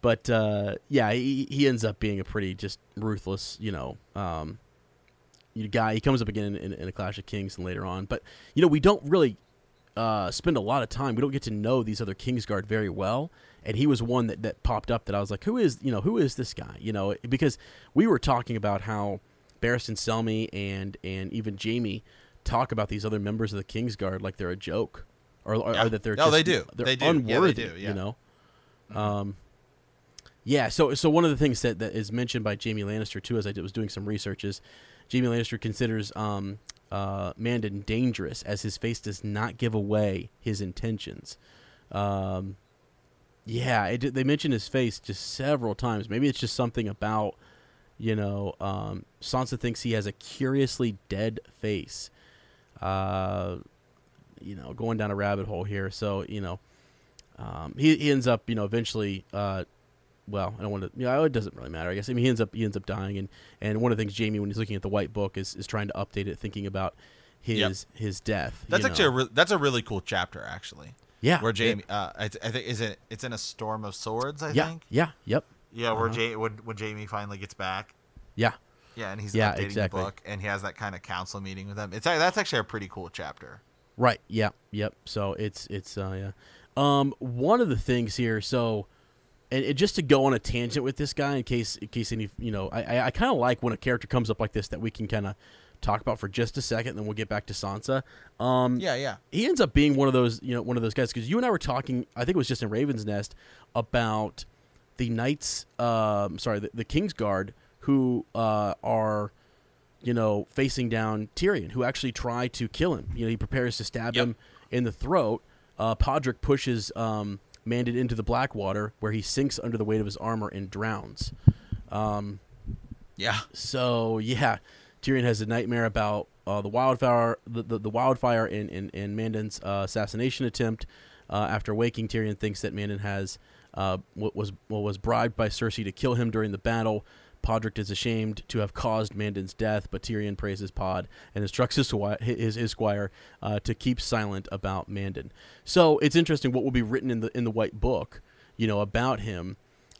but uh, yeah, he, he ends up being a pretty just ruthless, you know, um, guy. He comes up again in, in a Clash of Kings and later on. But you know, we don't really uh, spend a lot of time. We don't get to know these other Kingsguard very well. And he was one that, that popped up that I was like, who is you know who is this guy? You know, because we were talking about how Barristan Selmy and and even Jaime talk about these other members of the Kingsguard like they're a joke, or, or, Yeah. or that they're No, just, they do. they're They do. Yeah, they unworthy. do, yeah. You know, um, yeah. So so one of the things that, that is mentioned by Jaime Lannister too, as I did, was doing some research, is Jaime Lannister considers um, uh, Mandon dangerous as his face does not give away his intentions. Um, yeah, it, they mention his face just several times. Maybe it's just something about, you know, um, Sansa thinks he has a curiously dead face. Uh, you know, going down a rabbit hole here. So you know, um, he he ends up, you know, eventually. Uh, well, I don't want to. You know, it doesn't really matter. I guess. I mean, he ends up he ends up dying, and and one of the things Jaime, when he's looking at the White Book, is is trying to update it, thinking about his Yep. his death. That's actually a re- that's a really cool chapter actually. yeah. Where Jaime, uh, I, th- I think is it it's in a storm of swords. I yeah. think. Yeah. Yep. Yeah, where Uh-huh. When, when Jaime finally gets back. Yeah. Yeah, and he's Yeah, updating exactly. the book, and he has that kind of council meeting with them. It's that's actually a pretty cool chapter. Right. Yeah. Yep. So it's it's uh yeah. Um, one of the things here. So, and, and just to go on a tangent with this guy, in case in case any you know, I I, kind of like when a character comes up like this that we can kind of talk about for just a second, and then we'll get back to Sansa. Um, Yeah, yeah. he ends up being one of those you know one of those guys because you and I were talking. I think it was just in Raven's Nest about the knights. Um, sorry, the, the Kingsguard who uh, are you know facing down Tyrion, who actually try to kill him. You know, he prepares to stab Yep. him in the throat. Uh, Podrick pushes um, Mandon into the Blackwater, where he sinks under the weight of his armor and drowns. Um, Yeah. so yeah, Tyrion has a nightmare about uh, the wildfire, the, the, the wildfire in in, in Mandon's uh, assassination attempt. Uh, after waking, Tyrion thinks that Mandon has uh, what was what was bribed by Cersei to kill him during the battle. Podrick is ashamed to have caused Mandon's death, but Tyrion praises Pod and instructs his his, his squire uh, to keep silent about Mandon. So it's interesting what will be written in the in the White Book, you know, about him,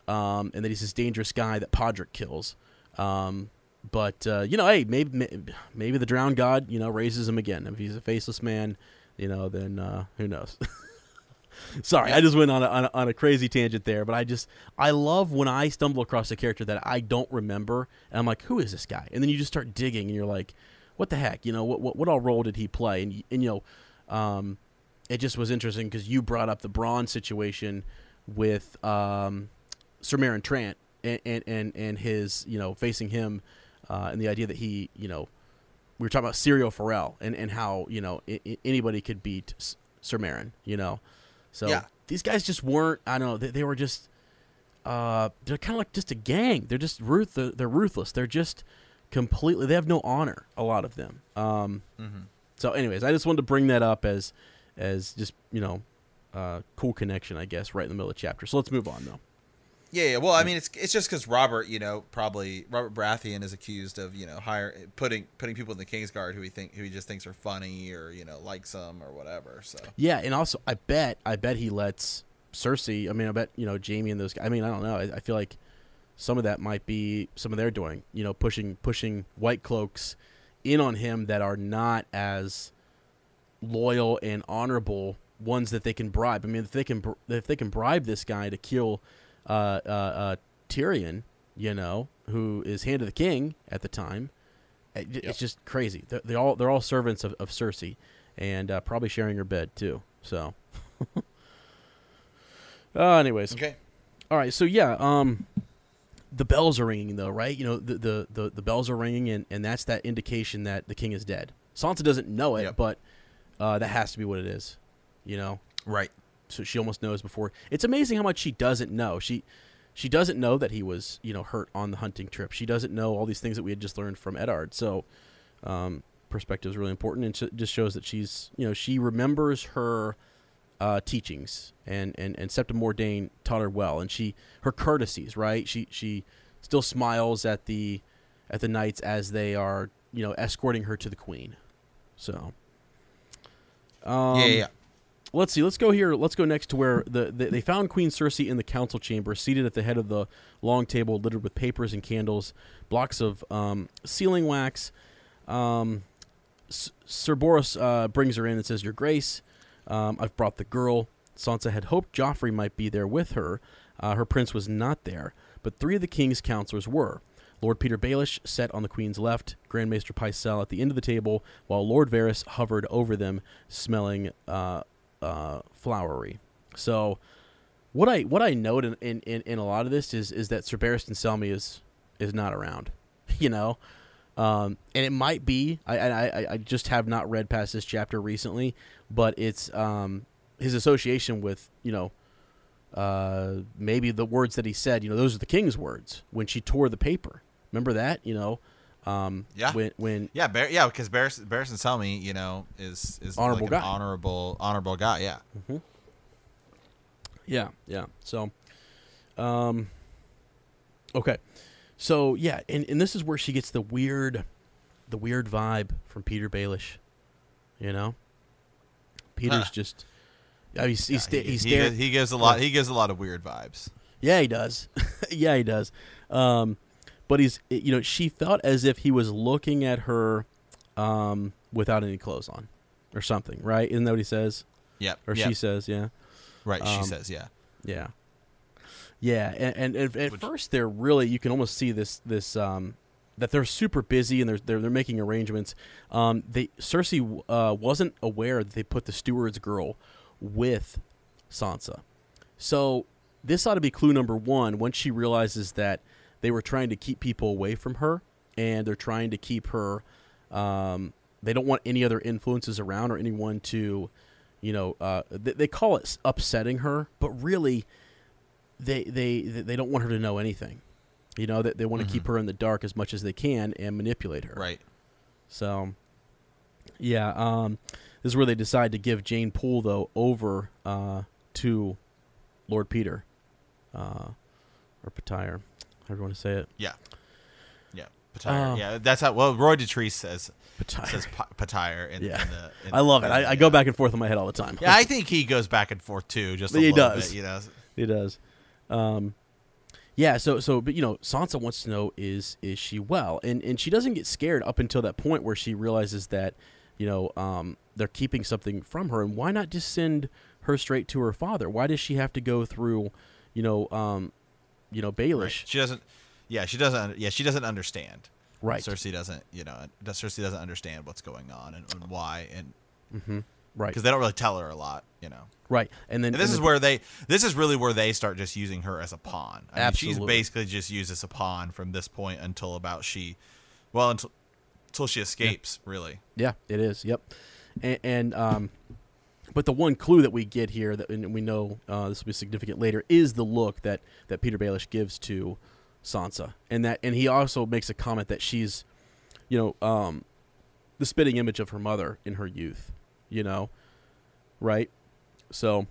um, and that he's this dangerous guy that Podrick kills. Um, but uh, you know, hey, maybe maybe the drowned god, you know, raises him again. If he's a faceless man, you know, then uh, who knows? Sorry, I just went on a, on a, on a crazy tangent there, but I just I love when I stumble across a character that I don't remember, and I'm like, who is this guy? And then you just start digging, and you're like, what the heck? You know, what what, what all role did he play? And and you know, um, it just was interesting because you brought up the Braun situation with um, Sir Meryn Trant and, and and and his you know facing him, uh, and the idea that he you know we were talking about Syrio Forel and and how you know I- I- anybody could beat S- Sir Meryn, you know. So Yeah. these guys just weren't. I don't know. They, they were just. Uh, they're kind of like just a gang. They're just ruth. They're ruthless. They're just completely. They have no honor. A lot of them. Um. So, anyways, I just wanted to bring that up as, as just you know, uh, cool connection, I guess, right in the middle of the chapter. So let's move on though. Yeah, yeah. Well, I hmm. mean, it's it's just because Robert, you know, probably Robert Baratheon is accused of, you know, hire putting putting people in the Kingsguard who he think who he just thinks are funny or you know likes them or whatever. So Yeah, and also I bet I bet he lets Cersei. I mean, I bet you know Jaime and those. guys. I mean, I don't know. I, I feel like some of that might be some of their doing. You know, pushing pushing white cloaks in on him that are not as loyal and honorable ones that they can bribe. I mean, if they can if they can bribe this guy to kill uh, uh, uh, Tyrion, you know, who is hand of the king at the time, it, Yep. it's just crazy. They're, they all they're all servants of, of Cersei, and uh, probably sharing her bed too. So, uh, anyways, okay, all right. So yeah, um, the bells are ringing though, right? You know, the the the, the bells are ringing, and, and that's that indication that the king is dead. Sansa doesn't know it, Yep. but uh, that has to be what it is. You know, right. So she almost knows before. It's amazing how much she doesn't know. She she doesn't know that he was you know hurt on the hunting trip. She doesn't know all these things that we had just learned from Eddard. So um, perspective is really important, and it just shows that she's you know she remembers her uh, teachings, and and and Mordane taught her well, and she her courtesies, right? She she still smiles at the at the knights as they are you know escorting her to the queen. So. Um, yeah, yeah. Let's see. Let's go here. Let's go next to where the, the they found Queen Cersei in the council chamber, seated at the head of the long table, littered with papers and candles, blocks of um, sealing wax. Um, S- Sir Boris uh, brings her in and says, "Your Grace, um, I've brought the girl." Sansa had hoped Joffrey might be there with her. Uh, her prince was not there, but three of the king's counselors were. Lord Peter Baelish sat on the queen's left, Grand Maester Pycelle at the end of the table, while Lord Varys hovered over them, smelling uh, uh, flowery. So, what I what I note in, in, in, in a lot of this is is that Sir Barristan Selmy is is not around, you know, um, and it might be I, I I- just have not read past this chapter recently, but it's um, his association with you know uh, maybe the words that he said. You know, those are the king's words when she tore the paper. Remember that? You know, um, Yeah. When when Yeah, Bar- yeah, because Barris Barristan Selmy, you know, is is Honorable like an guy. honorable honorable guy. Yeah, Yeah, yeah. So, um, okay. So yeah, and, and this is where she gets the weird, the weird vibe from Peter Baelish. You know, Peter's Huh. just, I mean, he's he's, sta- he, he's he, he gives a lot. He gives a lot of weird vibes. Yeah, he does. yeah, he does. Um, but he's, you know, she felt as if he was looking at her, um, without any clothes on, or something, right? Isn't that what he says? Yep. Or yep. she says, yeah. right. um, she says, yeah. Yeah. Yeah, and, and, and at Which- first they're really you can almost see this this um that they're super busy and they're they're, they're making arrangements. Um, they Cersei uh, wasn't aware that they put the steward's girl with Sansa, so this ought to be clue number one. Once she realizes that they were trying to keep people away from her and they're trying to keep her, um, they don't want any other influences around or anyone to, you know, uh, they, they call it upsetting her, but really, they they they don't want her to know anything. You know that they, want to keep her in the dark as much as they can and manipulate her. Right. So, yeah, um, this is where they decide to give Jeyne Poole though over uh, to Lord Peter, uh, or Petire, however you want to say it. Yeah. Yeah. Patire. Oh. yeah. That's how. Well, Roy Dotrice says says pa- Patire. In, Yeah. In the, in I love it. I, the, I go uh, back and forth in my head all the time. Yeah, I think he goes back and forth too. Just a He little does. bit. You know. He does. Um, yeah. So so, but you know, Sansa wants to know is is she well, and and she doesn't get scared up until that point where she realizes that, you know, um, they're keeping something from her, and why not just send her straight to her father? Why does she have to go through, you know, um, you know, Baelish? She doesn't. Yeah, she doesn't. Yeah, she doesn't understand. Right. Cersei doesn't. You know, Cersei doesn't understand what's going on and, and why, and Right. because they don't really tell her a lot. You know. Right. And then And this and is then- where they. This is really where they start just using her as a pawn. I mean, she's basically just used as a pawn from this point until about she, well, until until she escapes. Really. Yeah, it is. Yep. And, and um, but the one clue that we get here that and we know uh, this will be significant later is the look that that Peter Baelish gives to Sansa, and that and he also makes a comment that she's, you know, um, the spitting image of her mother in her youth. You know, right? So,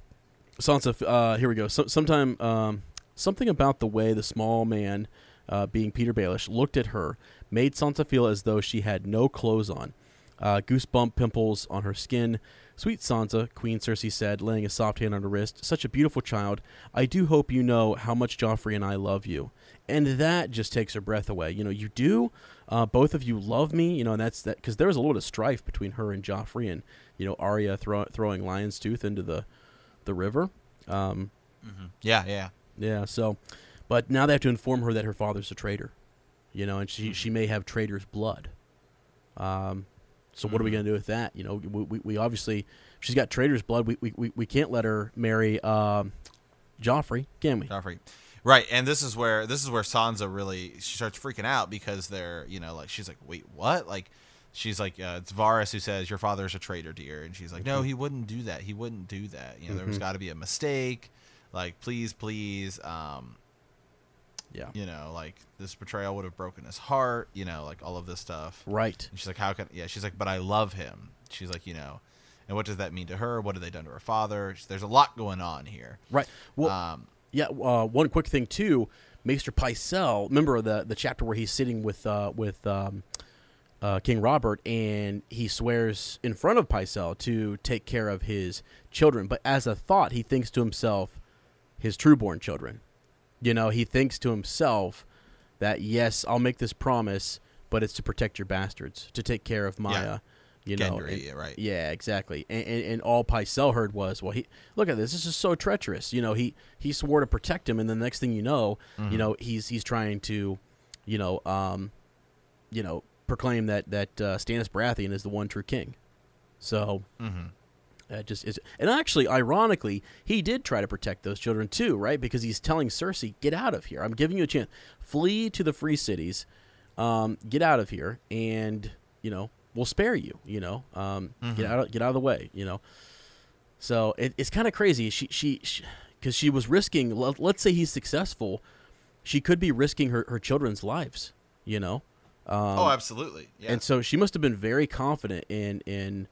Sansa. Uh, here we go. So, sometime um, something about the way the small man, uh, being Peter Baelish, looked at her made Sansa feel as though she had no clothes on. Uh, goosebump pimples on her skin. Sweet Sansa, Queen Cersei said, laying a soft hand on her wrist. Such a beautiful child. I do hope you know how much Joffrey and I love you. And that just takes her breath away. You know, you do. Uh, both of you love me. You know, and that's that because there was a little bit of strife between her and Joffrey, and you know, Arya throw, throwing Lion's Tooth into the the river. Um, Yeah. Yeah. yeah. So, but now they have to inform her that her father's a traitor. You know, and she she may have traitor's blood. Um, so what are we going to do with that? You know, we, we, we obviously she's got traitor's blood. We we, we, we can't let her marry um, Joffrey, can we? Joffrey. Right, and this is where this is where Sansa really she starts freaking out because they're you know like she's like wait what like she's like uh, it's Varys who says your father's a traitor dear and she's like no he wouldn't do that he wouldn't do that you know there was got to be a mistake like please please um Yeah. you know like this betrayal would have broken his heart you know like all of this stuff Right. and she's like how can yeah she's like but I love him she's like you know and what does that mean to her what have they done to her father there's a lot going on here Right. Well, um Yeah, uh, one quick thing too. Maester Pycelle, remember the the chapter where he's sitting with uh, with um, uh, King Robert, and he swears in front of Pycelle to take care of his children. But as a thought, he thinks to himself, his trueborn children. You know, he thinks to himself that yes, I'll make this promise, but it's to protect your bastards, to take care of Mya. You know, and- yeah, right. yeah, exactly. And, and, and all Pycelle heard was, well, he look at this. This is so treacherous. You know, he he swore to protect him, and the next thing you know, Mm-hmm. you know, he's he's trying to, you know, um, you know, proclaim that that uh, Stannis Baratheon is the one true king. So. mhm. That just is, and actually, ironically, he did try to protect those children too, right? Because he's telling Cersei, "Get out of here! I'm giving you a chance. Flee to the free cities. Um, get out of here, and you know we'll spare you. You know, um, get out, of, get out of the way. You know." So it, it's kind of crazy. She, she, because she, was risking. Let, let's say he's successful, she could be risking her, her children's lives. You know. Um, oh absolutely yeah and so she must have been very confident in in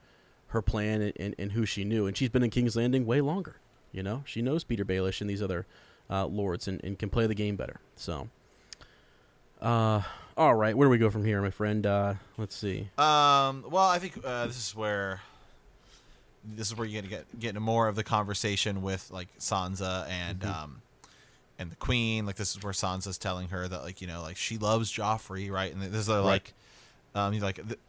her plan and, and, and who she knew. And she's been in King's Landing way longer. You know, she knows Peter Baelish and these other uh, lords and, and can play the game better. So, uh, all right, where do we go from here, my friend? Uh, let's see. Um. Well, I think uh, this is where this is where you're gonna get get into more of the conversation with like Sansa and Mm-hmm. um and the Queen. Like this is where Sansa's telling her that like you know like she loves Joffrey, right? And this is like um he's like th-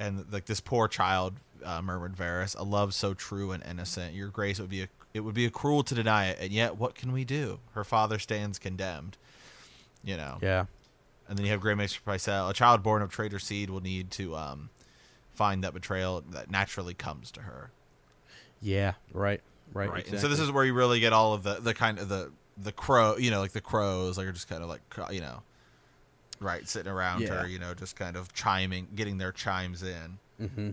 and like this poor child uh, murmured Varys, a love so true and innocent. Your grace would be a it would be a cruel to deny it, and yet what can we do? Her father stands condemned. You know. Yeah, And then you have Grey Maester Pycelle. A child born of traitor seed will need to um, find that betrayal that naturally comes to her. yeah, right, right. Right. And so this is where you really get all of the, the kind of the the crow, you know, like the crows, like are just kind of like you know, right, sitting around Yeah. her, you know, just kind of chiming, getting their chimes in. Mm-hmm.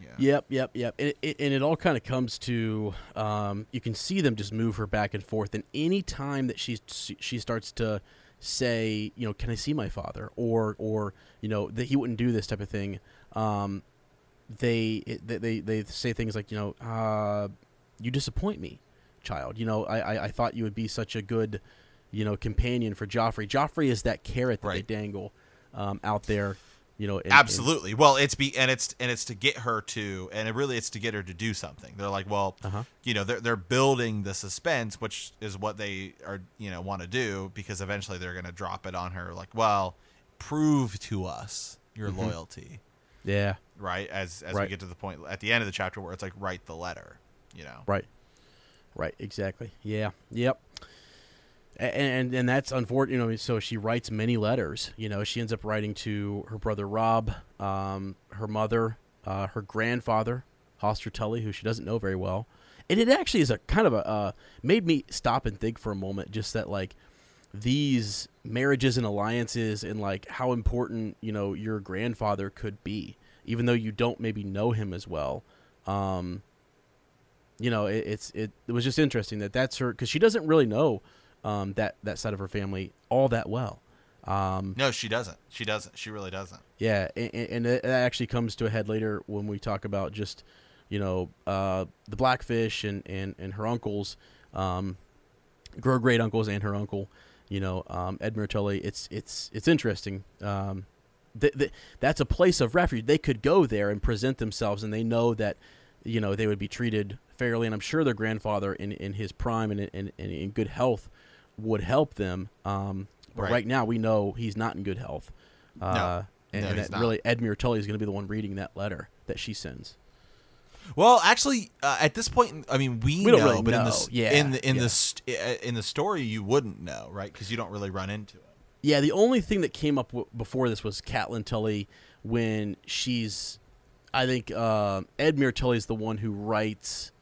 Yeah. Yep, yep, yep. And it, and it all kind of comes to um, you can see them just move her back and forth, and any time that she she starts to say, you know, can I see my father, or or you know that he wouldn't do this type of thing. Um, they they they, they say things like, you know, uh, you disappoint me, child. You know, I, I I thought you would be such a good, you know, companion for Joffrey. Joffrey is that carrot that Right. they dangle um, out there. You know, in- in- Absolutely. well, it's be and it's and it's to get her to and it really it's to get her to do something. They're like, well, Uh-huh. you know, they're they're building the suspense, which is what they are, you know, want to do because eventually they're going to drop it on her like, well, prove to us your Mm-hmm. loyalty, yeah, right? As as Right. we get to the point at the end of the chapter where it's like write the letter, you know. Right. Right. Exactly. Yeah. Yep. And and that's unfortunate. You know, so she writes many letters. You know, she ends up writing to her brother Robb, um, her mother, uh, her grandfather, Hoster Tully, who she doesn't know very well. And it actually is a kind of a uh, made me stop and think for a moment, just that like these marriages and alliances and like how important you know your grandfather could be, even though you don't maybe know him as well. Um, you know, it, it's it, it was just interesting that that's her because she doesn't really know um, that that side of her family all that well. Um, No, she doesn't. She doesn't. She really doesn't. yeah, and, and that actually comes to a head later when we talk about just you know uh, the Blackfish and, and, and her uncles, um, her great uncles and her uncle, you know um, Edmure Tully. It's it's it's interesting. Um, th- th- that's a place of refuge. They could go there and present themselves, and they know that you know they would be treated fairly. And I'm sure their grandfather, in, in his prime and in, in, in good health, would help them. Um, but Right. right. now, we know he's not in good health. Uh, and, No, and that not. really Edmure Tully is going to be the one reading that letter that she sends. Well, actually, uh, at this point, I mean, we, We know, really but in the Yeah, in the in yeah. the st- uh, in the story, you wouldn't know, right? Because you don't really run into it. Yeah, the only thing that came up w- before this was Catelyn Tully when she's, I think uh, Edmure Tully is the one who writes.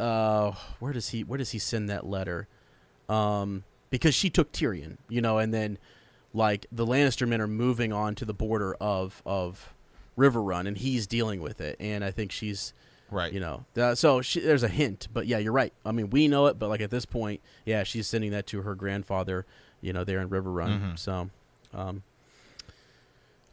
Uh, where does he where does he send that letter? Um, because she took Tyrion, you know, and then like the Lannister men are moving on to the border of of Riverrun, and he's dealing with it, and I think she's Right. you know uh, so she, there's a hint but yeah you're right i mean we know it but like at this point yeah she's sending that to her grandfather you know there in riverrun Mhm. so um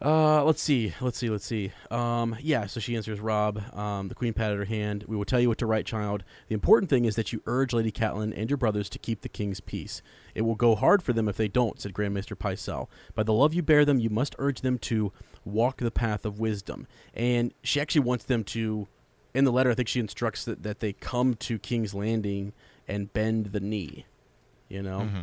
uh let's see let's see let's see. Um yeah so she answers robb um the queen patted her hand. We will tell you what to write child. The important thing is that you urge lady catelyn and your brothers to keep the king's peace. It will go hard for them if they don't said grand maester pycelle. By the love you bear them you must urge them to walk the path of wisdom. And she actually wants them to in the letter, I think she instructs that, that they come to King's Landing and bend the knee, you know, Mhm.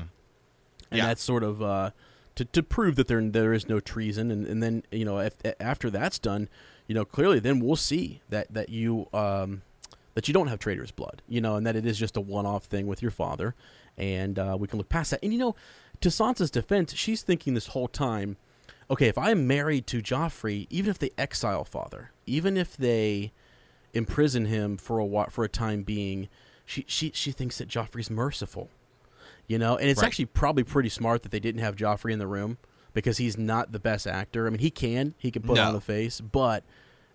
and Yeah. that's sort of uh, to to prove that there there is no treason, and, and then you know if, after that's done, you know clearly then we'll see that that you um, that you don't have traitor's blood, you know, and that it is just a one off thing with your father, and uh, we can look past that. And you know, to Sansa's defense, she's thinking this whole time, okay, if I'm married to Joffrey, even if they exile father, even if they imprison him for a while, for a time being, she she she thinks that Joffrey's merciful, you know, and it's Right. actually probably pretty smart that they didn't have Joffrey in the room because he's not the best actor. I mean, he can he can put No. on the face, but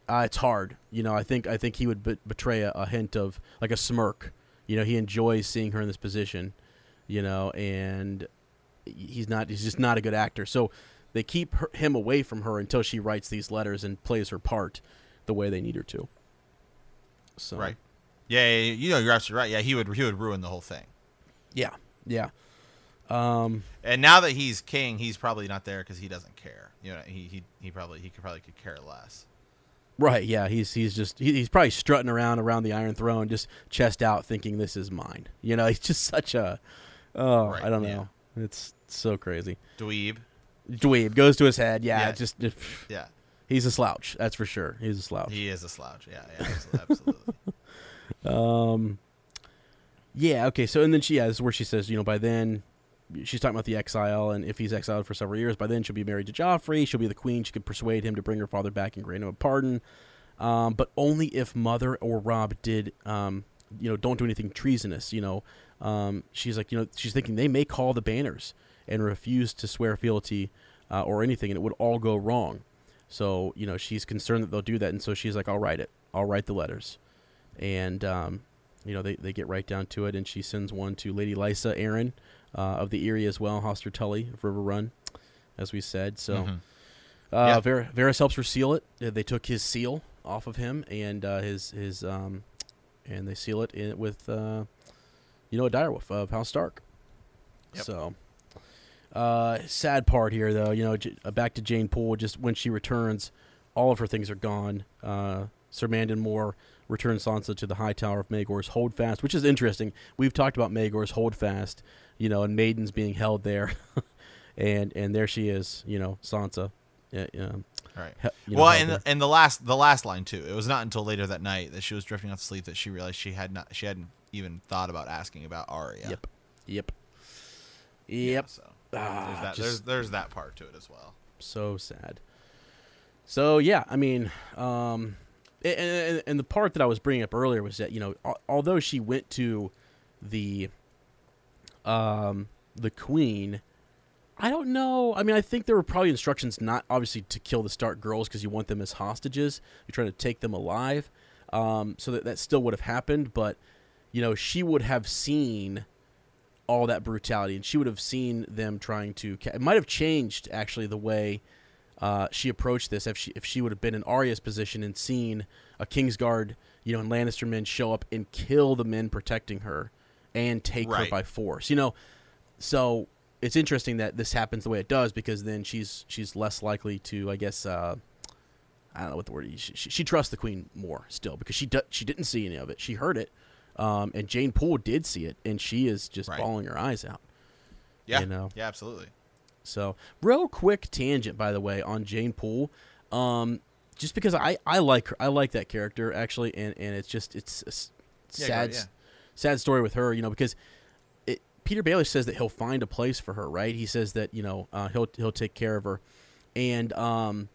uh, it's hard. You know, I think I think he would be- betray a, a hint of like a smirk. You know, he enjoys seeing her in this position. You know, and he's not he's just not a good actor. So they keep her, him away from her until she writes these letters and plays her part the way they need her to. So Right. Yeah, you know, you're absolutely right. Yeah, he would he would ruin the whole thing. Yeah, yeah. Um, And now that he's king, he's probably not there because he doesn't care. You know, he he, he probably he could probably could care less. right. Yeah. He's he's just he, he's probably strutting around around the Iron Throne, just chest out, thinking this is mine. You know, he's just such a. Oh, Right, I don't yeah. know. It's so crazy. Dweeb. Dweeb goes to his head. Yeah, Yeah. just, just Yeah, he's a slouch. That's for sure. He's a slouch. he is a slouch. Yeah, yeah absolutely. absolutely. Um, yeah. Okay. So and then she yeah, is where she says, you know, by then she's talking about the exile, and if he's exiled for several years, by then she'll be married to Joffrey. She'll be the queen. She could persuade him to bring her father back and grant him a pardon, um, but only if Mother or Robb did, um, you know, don't do anything treasonous. You know, um, she's like, you know, she's thinking they may call the banners and refuse to swear fealty uh, or anything, and it would all go wrong. So you know, she's concerned that they'll do that, and so she's like, I'll write it. I'll write the letters and um, you know, they, they get right down to it, and she sends one to Lady Lysa Arryn uh, of the Eyrie as well, Hoster Tully of Riverrun, as we said. So Mhm. uh, Yeah. Var- Varys helps her seal it. Uh, They took his seal off of him and uh, his his um, and they seal it in, with uh, you know a direwolf of House Stark. Yep. So. Uh, sad part here, though. You know, J- uh, back to Jeyne Poole. Just when she returns, all of her things are gone. Uh, Sir Mandon Moore returns Sansa to the High Tower of Maegor's Holdfast, which is interesting. We've talked about Maegor's Holdfast, you know, and maidens being held there, and and there she is, you know, Sansa. Uh, um, Right. he- you know, well, and the, and the last the last line too. It was not until later that night that she was drifting off to sleep that she realized she had not she hadn't even thought about asking about Arya. Yep. Yep. Yeah, Yep. so Ah, there's that just there's there's that part to it as well. so sad. So yeah, I mean, um, and, and, the part that I was bringing up earlier was that you know, although she went to the, um, the queen, I don't know. I mean, I think there were probably instructions not obviously to kill the Stark girls because you want them as hostages. You're trying to take them alive, um, so that that still would have happened. But you know, she would have seen all that brutality, and she would have seen them trying to. Ca- it might have changed actually the way uh, she approached this if she if she would have been in Arya's position and seen a Kingsguard, you know, and Lannister men show up and kill the men protecting her and take her by force. You know, so it's interesting that this happens the way it does because then she's she's less likely to, I guess. Uh, I don't know what the word is. She, she, she trusts the queen more still because she do, she didn't see any of it. She heard it, um, and Jeyne Poole did see it, and she is just Right. bawling her eyes out. Yeah. You know. Yeah, absolutely. So, real quick tangent, by the way, on Jeyne Poole, um, just because I, I like her, I like that character actually, and, and it's just it's a Yeah, sad ahead, yeah. sad story with her, you know, because it, Petyr Baelish says that he'll find a place for her, right? He says that you know uh, he'll he'll take care of her, and um,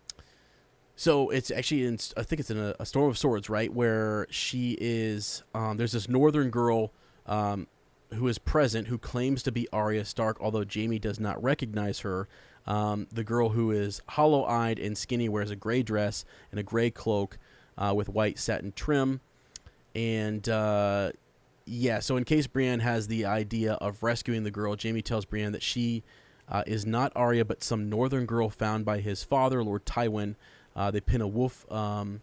so it's actually in I think it's in a, a Storm of Swords, right, where she is. Um, there's this northern girl. Um, who is present who claims to be Arya Stark, although Jaime does not recognize her. Um, the girl who is hollow eyed and skinny wears a gray dress and a gray cloak uh, with white satin trim. And uh, yeah, so in case Brienne has the idea of rescuing the girl, Jaime tells Brienne that she uh, is not Arya, but some northern girl found by his father, Lord Tywin. Uh, they pin a wolf um,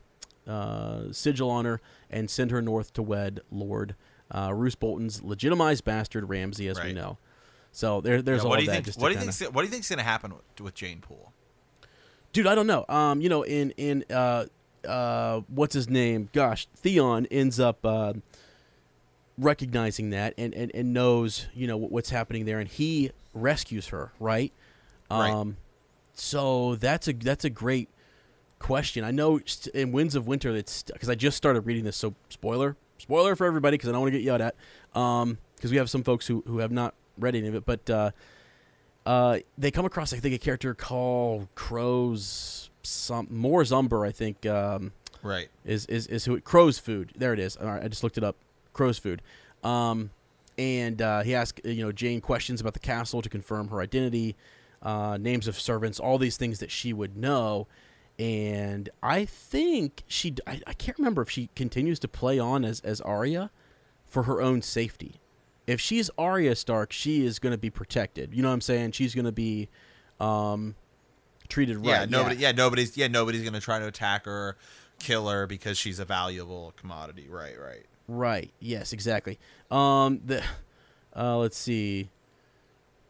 uh, sigil on her and send her north to wed Lord uh, Roose Bolton's legitimized bastard Ramsay, as we know. So there, there's Yeah, all what do you that. think? just What do you kinda- think? What do you think's gonna happen with, with Jeyne Poole? dude? I don't know. Um, you know, in in uh, uh, what's his name? Gosh, Theon ends up uh, recognizing that and, and and knows you know what's happening there, and he rescues her. Right. Right. Um, so that's a that's a great question. I know in Winds of Winter it's because I just started reading this. So spoiler, spoiler for everybody because I don't want to get yelled at. Um, because we have some folks who who have not read any of it, but uh, uh, they come across I think a character called Crow's some more Zumber I think um Right. is is is who Crow's food. There it is. All right, I just looked it up. Crow's food. Um, and uh, he asked you know Jeyne questions about the castle to confirm her identity, uh, names of servants, all these things that she would know. And I think she I, I can't remember if she continues to play on as as Arya for her own safety. If she's Arya Stark, she is going to be protected. You know what I'm saying? She's going to be um, treated right. Yeah. Nobody. Yeah. Nobody's. Yeah. Nobody's gonna try to attack her, kill her because she's a valuable commodity. Right. Right. Right. Yes. Exactly. Um. The. Uh. Let's see.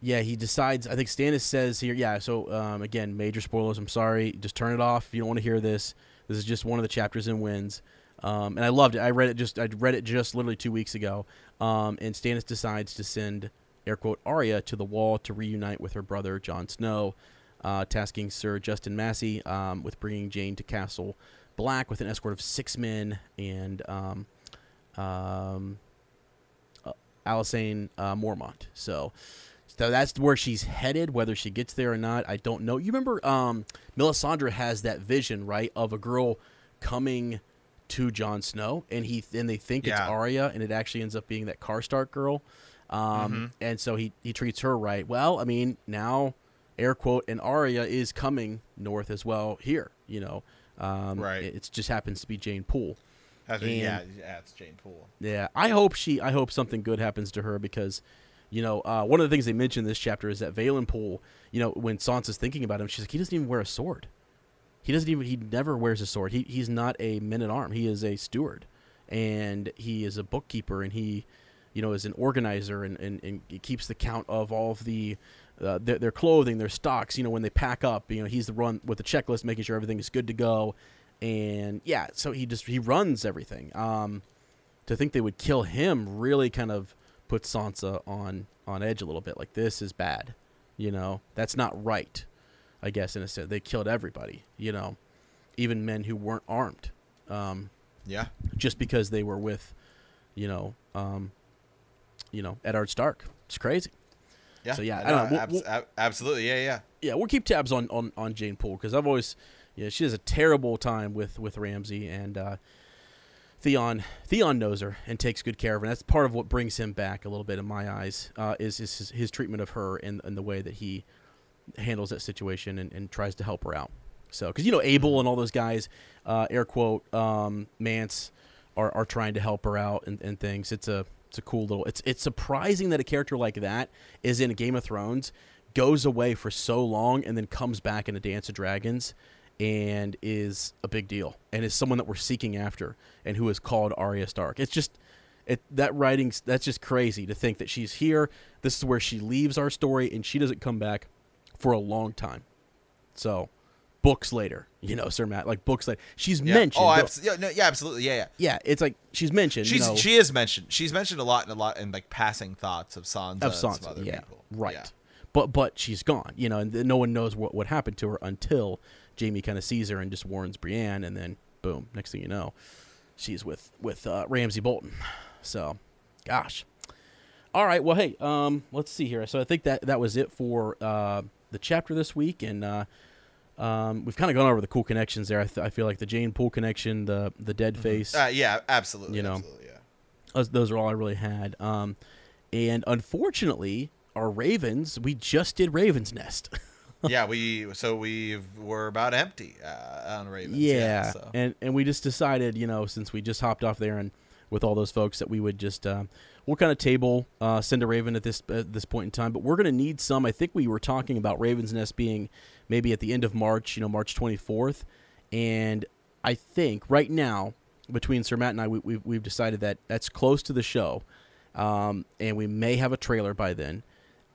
Yeah. He decides. I think Stannis says here. Yeah. So. Um. Again, major spoilers. I'm sorry. Just turn it off if you don't want to hear this. This is just one of the chapters in Wins. Um. And I loved it. I read it just. I read it just literally two weeks ago. Um. And Stannis decides to send air quote Arya to the Wall to reunite with her brother Jon Snow, uh, tasking Sir Justin Massey um, with bringing Jeyne to Castle Black with an escort of six men and um, um, uh, Alysane uh, Mormont. So, so that's where she's headed. Whether she gets there or not, I don't know. You remember, um, Melisandre has that vision, right, of a girl coming to Jon Snow, and he and they think it's Yeah. Arya, and it actually ends up being that Karstark girl. Um, and so he he treats her right. Well, I mean, now air quote and Arya is coming north as well here. You know, um, Right. It, it just happens to be Jeyne Poole. That's, And- yeah, yeah, it's Jeyne Poole. Yeah, I hope she. I hope something good happens to her because, you know, uh, one of the things they mentioned in this chapter is that Vayon Poole, You know, when Sansa's thinking about him, she's like, he doesn't even wear a sword. He doesn't even. He never wears a sword. He he's not a men at arm. He is a steward, and he is a bookkeeper, and he, you know, is an organizer, and and, and keeps the count of all of the. Uh, their, their clothing, their stocks. You know, when they pack up, you know, he's the run with the checklist, making sure everything is good to go, and yeah, so he just he runs everything. Um, to think they would kill him really kind of put Sansa on on edge a little bit. Like this is bad, you know. That's not right. I guess in a sense, they killed everybody, you know, even men who weren't armed, um, Yeah, just because they were with, you know, um, you know, Eddard Stark. It's crazy. yeah. So, yeah, I I don't know. We'll- abs- we'll- ab- absolutely. Yeah, yeah. Yeah, we'll keep tabs on on on Jeyne Poole because I've always, yeah, she has a terrible time with with Ramsay and. uh Theon Theon knows her and takes good care of her. And that's part of what brings him back a little bit in my eyes uh, is, is his, his treatment of her and, and the way that he handles that situation and, and tries to help her out. So, because you know Abel and all those guys, uh, air quote um, Mance, are, are trying to help her out and, and things. It's a it's a cool little. It's it's surprising that a character like that is in Game of Thrones, goes away for so long and then comes back in a Dance of Dragons, and is a big deal and is someone that we're seeking after and who is called Arya Stark. It's just it that writing's that's just crazy to think that she's here. This is where she leaves our story and she doesn't come back for a long time. So, books later, you know, Sir Matt, like books later. She's yeah. mentioned. Oh, abs- yeah, no, yeah, absolutely. Yeah, yeah. yeah, it's like she's mentioned. She's you know, she is mentioned. She's mentioned a lot and a lot in like passing thoughts of Sansa, of and some Sansa. other Yeah, people. right. Yeah. But but she's gone, you know, and no one knows what what happened to her until Jaime kind of sees her and just warns Brienne, and then boom, next thing you know, she's with with uh, Ramsay Bolton. So, gosh. All right, well, hey, um, let's see here. So I think that that was it for uh, the chapter this week, and uh, um, we've kind of gone over the cool connections there. I, th- I feel like the Jeyne Poole connection, the the dead face, Uh, yeah, absolutely. You know. absolutely, yeah. those, those are all I really had. Um, and unfortunately, our Ravens, we just did Ravens Nest. yeah, we so we were about empty uh, on Ravens. yeah, Yeah, so. and and we just decided, you know, since we just hopped off there and with all those folks, that we would just uh, we'll kind of table uh, send a Raven at this at this point in time. But we're going to need some. I think we were talking about Ravens Nest being maybe at the end of March, you know, March twenty fourth, and I think right now between Sir Matt and I, we, we've we've decided that that's close to the show, um, and we may have a trailer by then.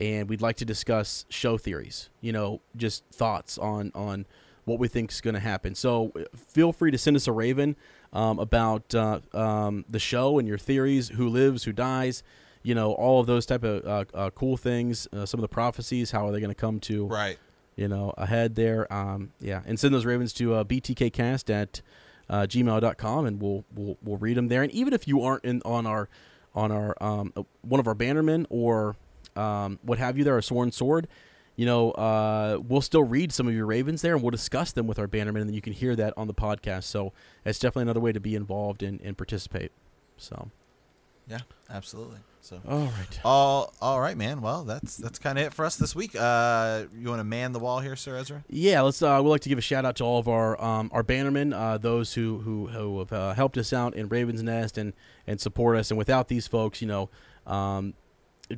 And we'd like to discuss show theories, you know, just thoughts on on what we think is going to happen. So feel free to send us a raven um, about uh, um, the show and your theories, who lives, who dies, you know, all of those type of uh, uh, cool things. Uh, some of the prophecies, how are they going to come to right. you know ahead there? Um, yeah, and send those ravens to uh, btkcast at uh, gmail.com and we'll we'll we'll read them there. And even if you aren't in on our on our um, one of our bannermen or um, what have you there, a sworn sword, you know, uh, we'll still read some of your ravens there and we'll discuss them with our bannermen, and then you can hear that on the podcast. So it's definitely another way to be involved and, and participate. So, Yeah, absolutely. So. all right. All, all right, man. Well, that's that's kind of it for us this week. Uh, you want to man the wall here, Sir Ezra? Yeah, let's. Uh, we'd like to give a shout out to all of our um, our bannermen, uh, those who who, who have uh, helped us out in Ravens Nest and and support us. And without these folks, you know, um,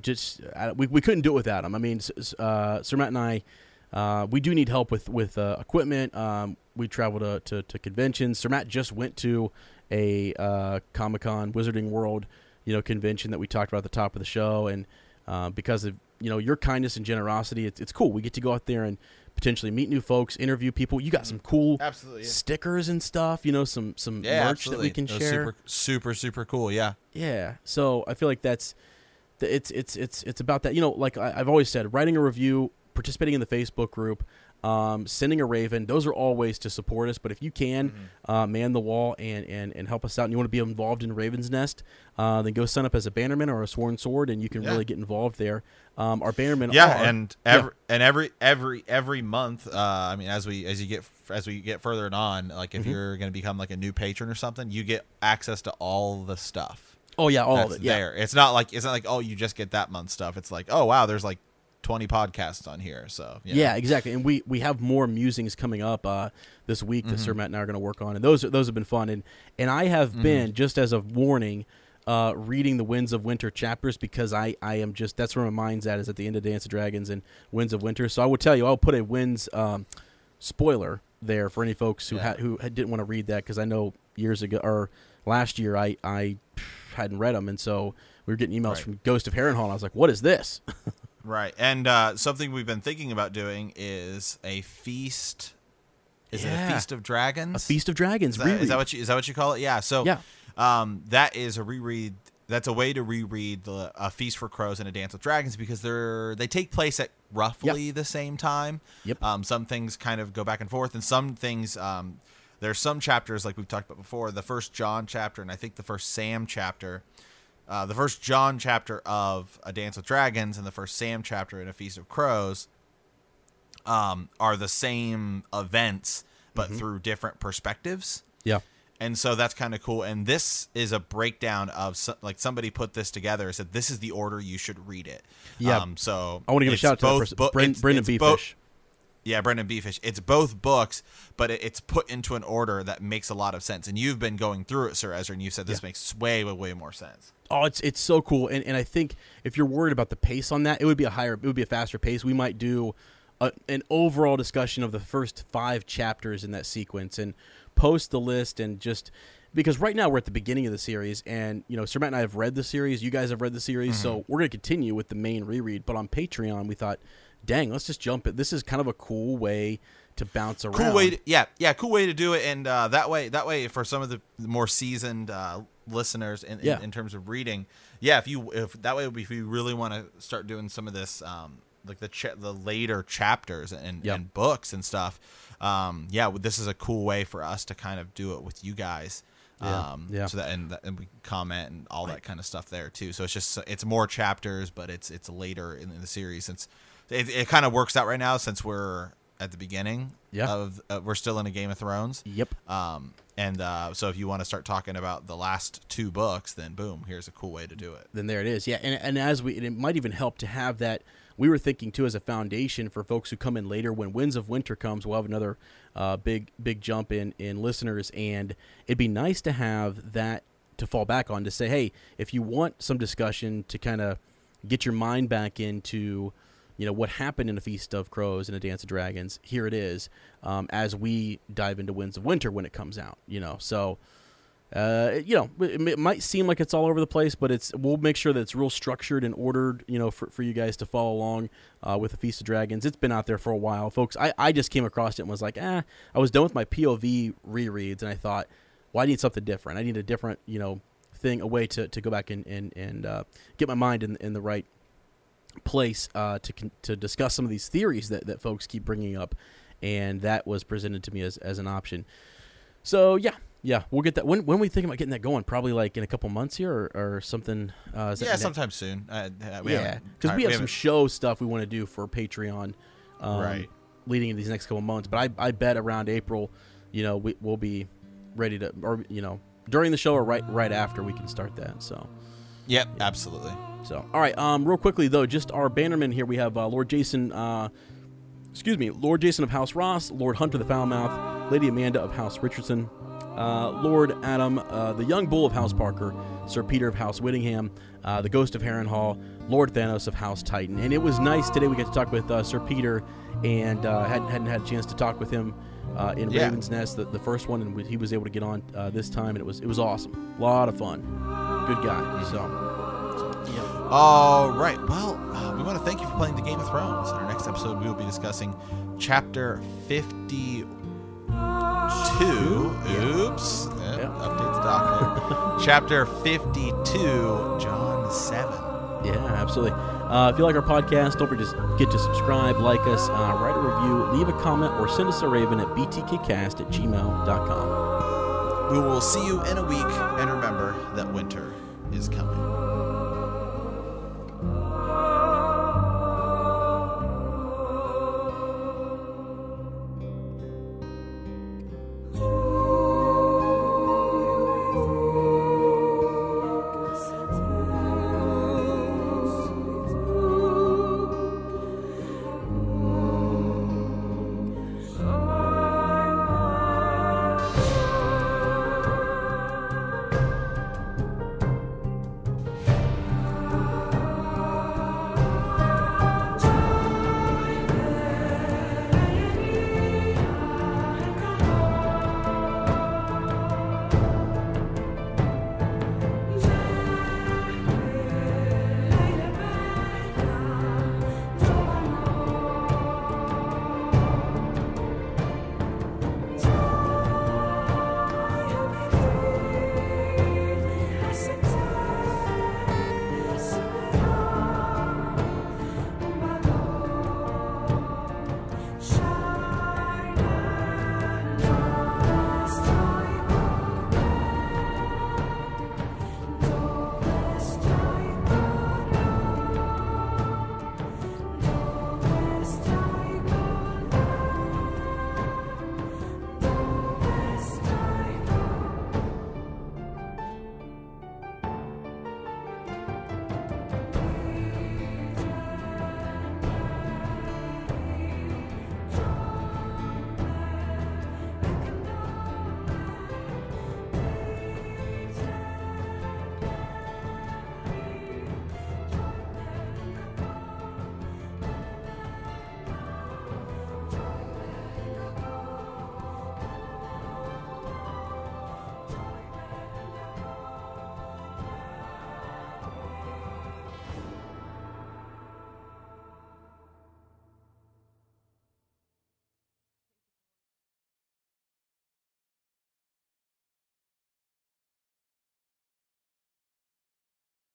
just uh, we we couldn't do it without him. I mean, uh, Sir Matt and I, uh, we do need help with with uh, equipment. Um, we travel to, to to conventions. Sir Matt just went to a uh, Comic Con Wizarding World, you know, convention that we talked about at the top of the show, and uh, because of you know your kindness and generosity, it's it's cool. We get to go out there and potentially meet new folks, interview people. You got some cool Absolutely. stickers and stuff. You know, some some Yeah, merch absolutely. that we can share. Super, super, super cool. Yeah. Yeah. So I feel like that's th- it's it's it's it's about that. You know, like I, I've always said, writing a review, participating in the Facebook group, um, sending a raven. Those are all ways to support us. But if you can Mm-hmm. uh, man the wall and, and and help us out, and you want to be involved in Raven's Nest, uh, then go sign up as a bannerman or a sworn sword, and you can Yeah. really get involved there. Um, our bannermen Yeah, are and every and every every every month, uh, I mean, as we as you get as we get further and on, like Mm-hmm. if you're going to become like a new patron or something, you get access to all the stuff oh yeah, all of it. Yeah. there. It's not like it's not like oh you just get that month stuff. It's like oh wow, there's like 20 podcasts on here. So you know. Yeah, exactly. And we we have more musings coming up uh, this week that Sir Matt and I are going to work on, and those those have been fun. And and I have been just as a warning. Uh, reading the Winds of Winter chapters because I, I am just that's where my mind's at is at the end of Dance of Dragons and Winds of Winter. So I will tell you I'll put a Winds um, spoiler there for any folks who Yeah. had who didn't want to read that because I know years ago or last year I I hadn't read them and so we were getting emails Right. from Ghost of Harrenhal and I was like what is this? Right. And uh, something we've been thinking about doing is a feast. Is it a feast of dragons? a Feast of Dragons Is that, is that what you is that what you call it? Yeah. So Yeah. um, that is a reread. That's a way to reread the a feast for crows and a dance with dragons because they're they take place at roughly the same time. Yep. Um, some things kind of go back and forth, and some things um, there's some chapters like we've talked about before. The first Jon chapter and I think the first Sam chapter. Uh, the first Jon chapter of A Dance with Dragons and the first Sam chapter in A Feast of Crows um, are the same events, but through different perspectives. yeah. And so that's kind of cool. And this is a breakdown of so, like somebody put this together and said this is the order you should read it. Yeah. Um, so I want to give a shout out to both person, bo- Bren- Brendan bo- Beefish. Yeah, Brendan Beefish. It's both books, but it's put into an order that makes a lot of sense. And you've been going through it, Sir Ezra, and you said this Yeah. makes way, way, way more sense. Oh, it's it's so cool, and and I think if you're worried about the pace on that, it would be a higher, it would be a faster pace. We might do a, an overall discussion of the first five chapters in that sequence and post the list and just because right now we're at the beginning of the series, and you know, Sir Matt and I have read the series, you guys have read the series, Mm-hmm. so we're gonna continue with the main reread. But on Patreon, we thought, dang, let's just jump it. This is kind of a cool way to bounce around. cool way to, yeah yeah cool way to do it and uh, that way that way for some of the more seasoned uh, listeners in, in, Yeah. in terms of reading yeah if you if that way if you really want to start doing some of this um, like the the later chapters and, Yep. and books and stuff um, yeah this is a cool way for us to kind of do it with you guys Yeah, um, yeah. so that and, that- and we comment and all that kind of stuff there too so it's just it's more chapters but it's it's later in, in the series since it, it kind of works out right now since we're at the beginning Yeah. of uh, we're still in a Game of Thrones. Yep. Um, and uh, so if you want to start talking about the last two books, then boom, here's a cool way to do it. then there it is. Yeah, and, and as we, and it might even help to have that. We were thinking too as a foundation for folks who come in later. When Winds of Winter comes, we'll have another uh, big big jump in in listeners, and it'd be nice to have that to fall back on to say, hey, if you want some discussion to kind of get your mind back into you know what happened in a feast of crows and a dance of dragons here it is um, as we dive into winds of winter when it comes out you know so uh, you know, it, it might seem like it's all over the place, but it's we'll make sure that it's real structured and ordered, you know, for, for you guys to follow along uh, with the Feast of Dragons. It's been out there for a while, folks. I, I just came across it and was like, ah, I was done with my POV rereads, and I thought, well, I need something different. I need a different, you know, thing, a way to, to go back and and, and uh, get my mind in in the right place uh, to to discuss some of these theories that, that folks keep bringing up, and that was presented to me as, as an option. So yeah, yeah, we'll get that. When when we think about getting that going? Probably like in a couple months here, or, or something. Uh, that yeah, next- sometime soon. Uh, uh, we yeah, because we have some show stuff we want to do for Patreon, um, Right. Leading into these next couple months, but I I bet around April, you know, we we'll be ready to, or you know, during the show or right right after we can start that. So. Yep, absolutely. So, all right. Um, real quickly though, just our bannermen here. We have uh, Lord Jason. Uh, excuse me, Lord Jason of House Ross, Lord Hunter the Foulmouth, Lady Amanda of House Richardson, uh, Lord Adam, uh, the Young Bull of House Parker, Sir Peter of House Whittingham, uh, the Ghost of Harrenhal, Lord Thanos of House Titan. And it was nice today. We got to talk with uh, Sir Peter, and uh, hadn't hadn't had a chance to talk with him. Uh, in Yeah. Raven's Nest, the, the first one, and he was able to get on uh, this time, and it was it was awesome, a lot of fun, good guy. So, yeah. All right. Well, uh, we want to thank you for playing the Game of Thrones. In our next episode, we will be discussing chapter 52. Oops. Yeah, Yeah. Update the document. chapter 52, Jon 7. Yeah, absolutely. Uh, if you like our podcast, don't forget to, get to subscribe, like us, uh, write a review, leave a comment, or send us a raven at btkcast at gmail.com. We will see you in a week, and remember that winter is coming.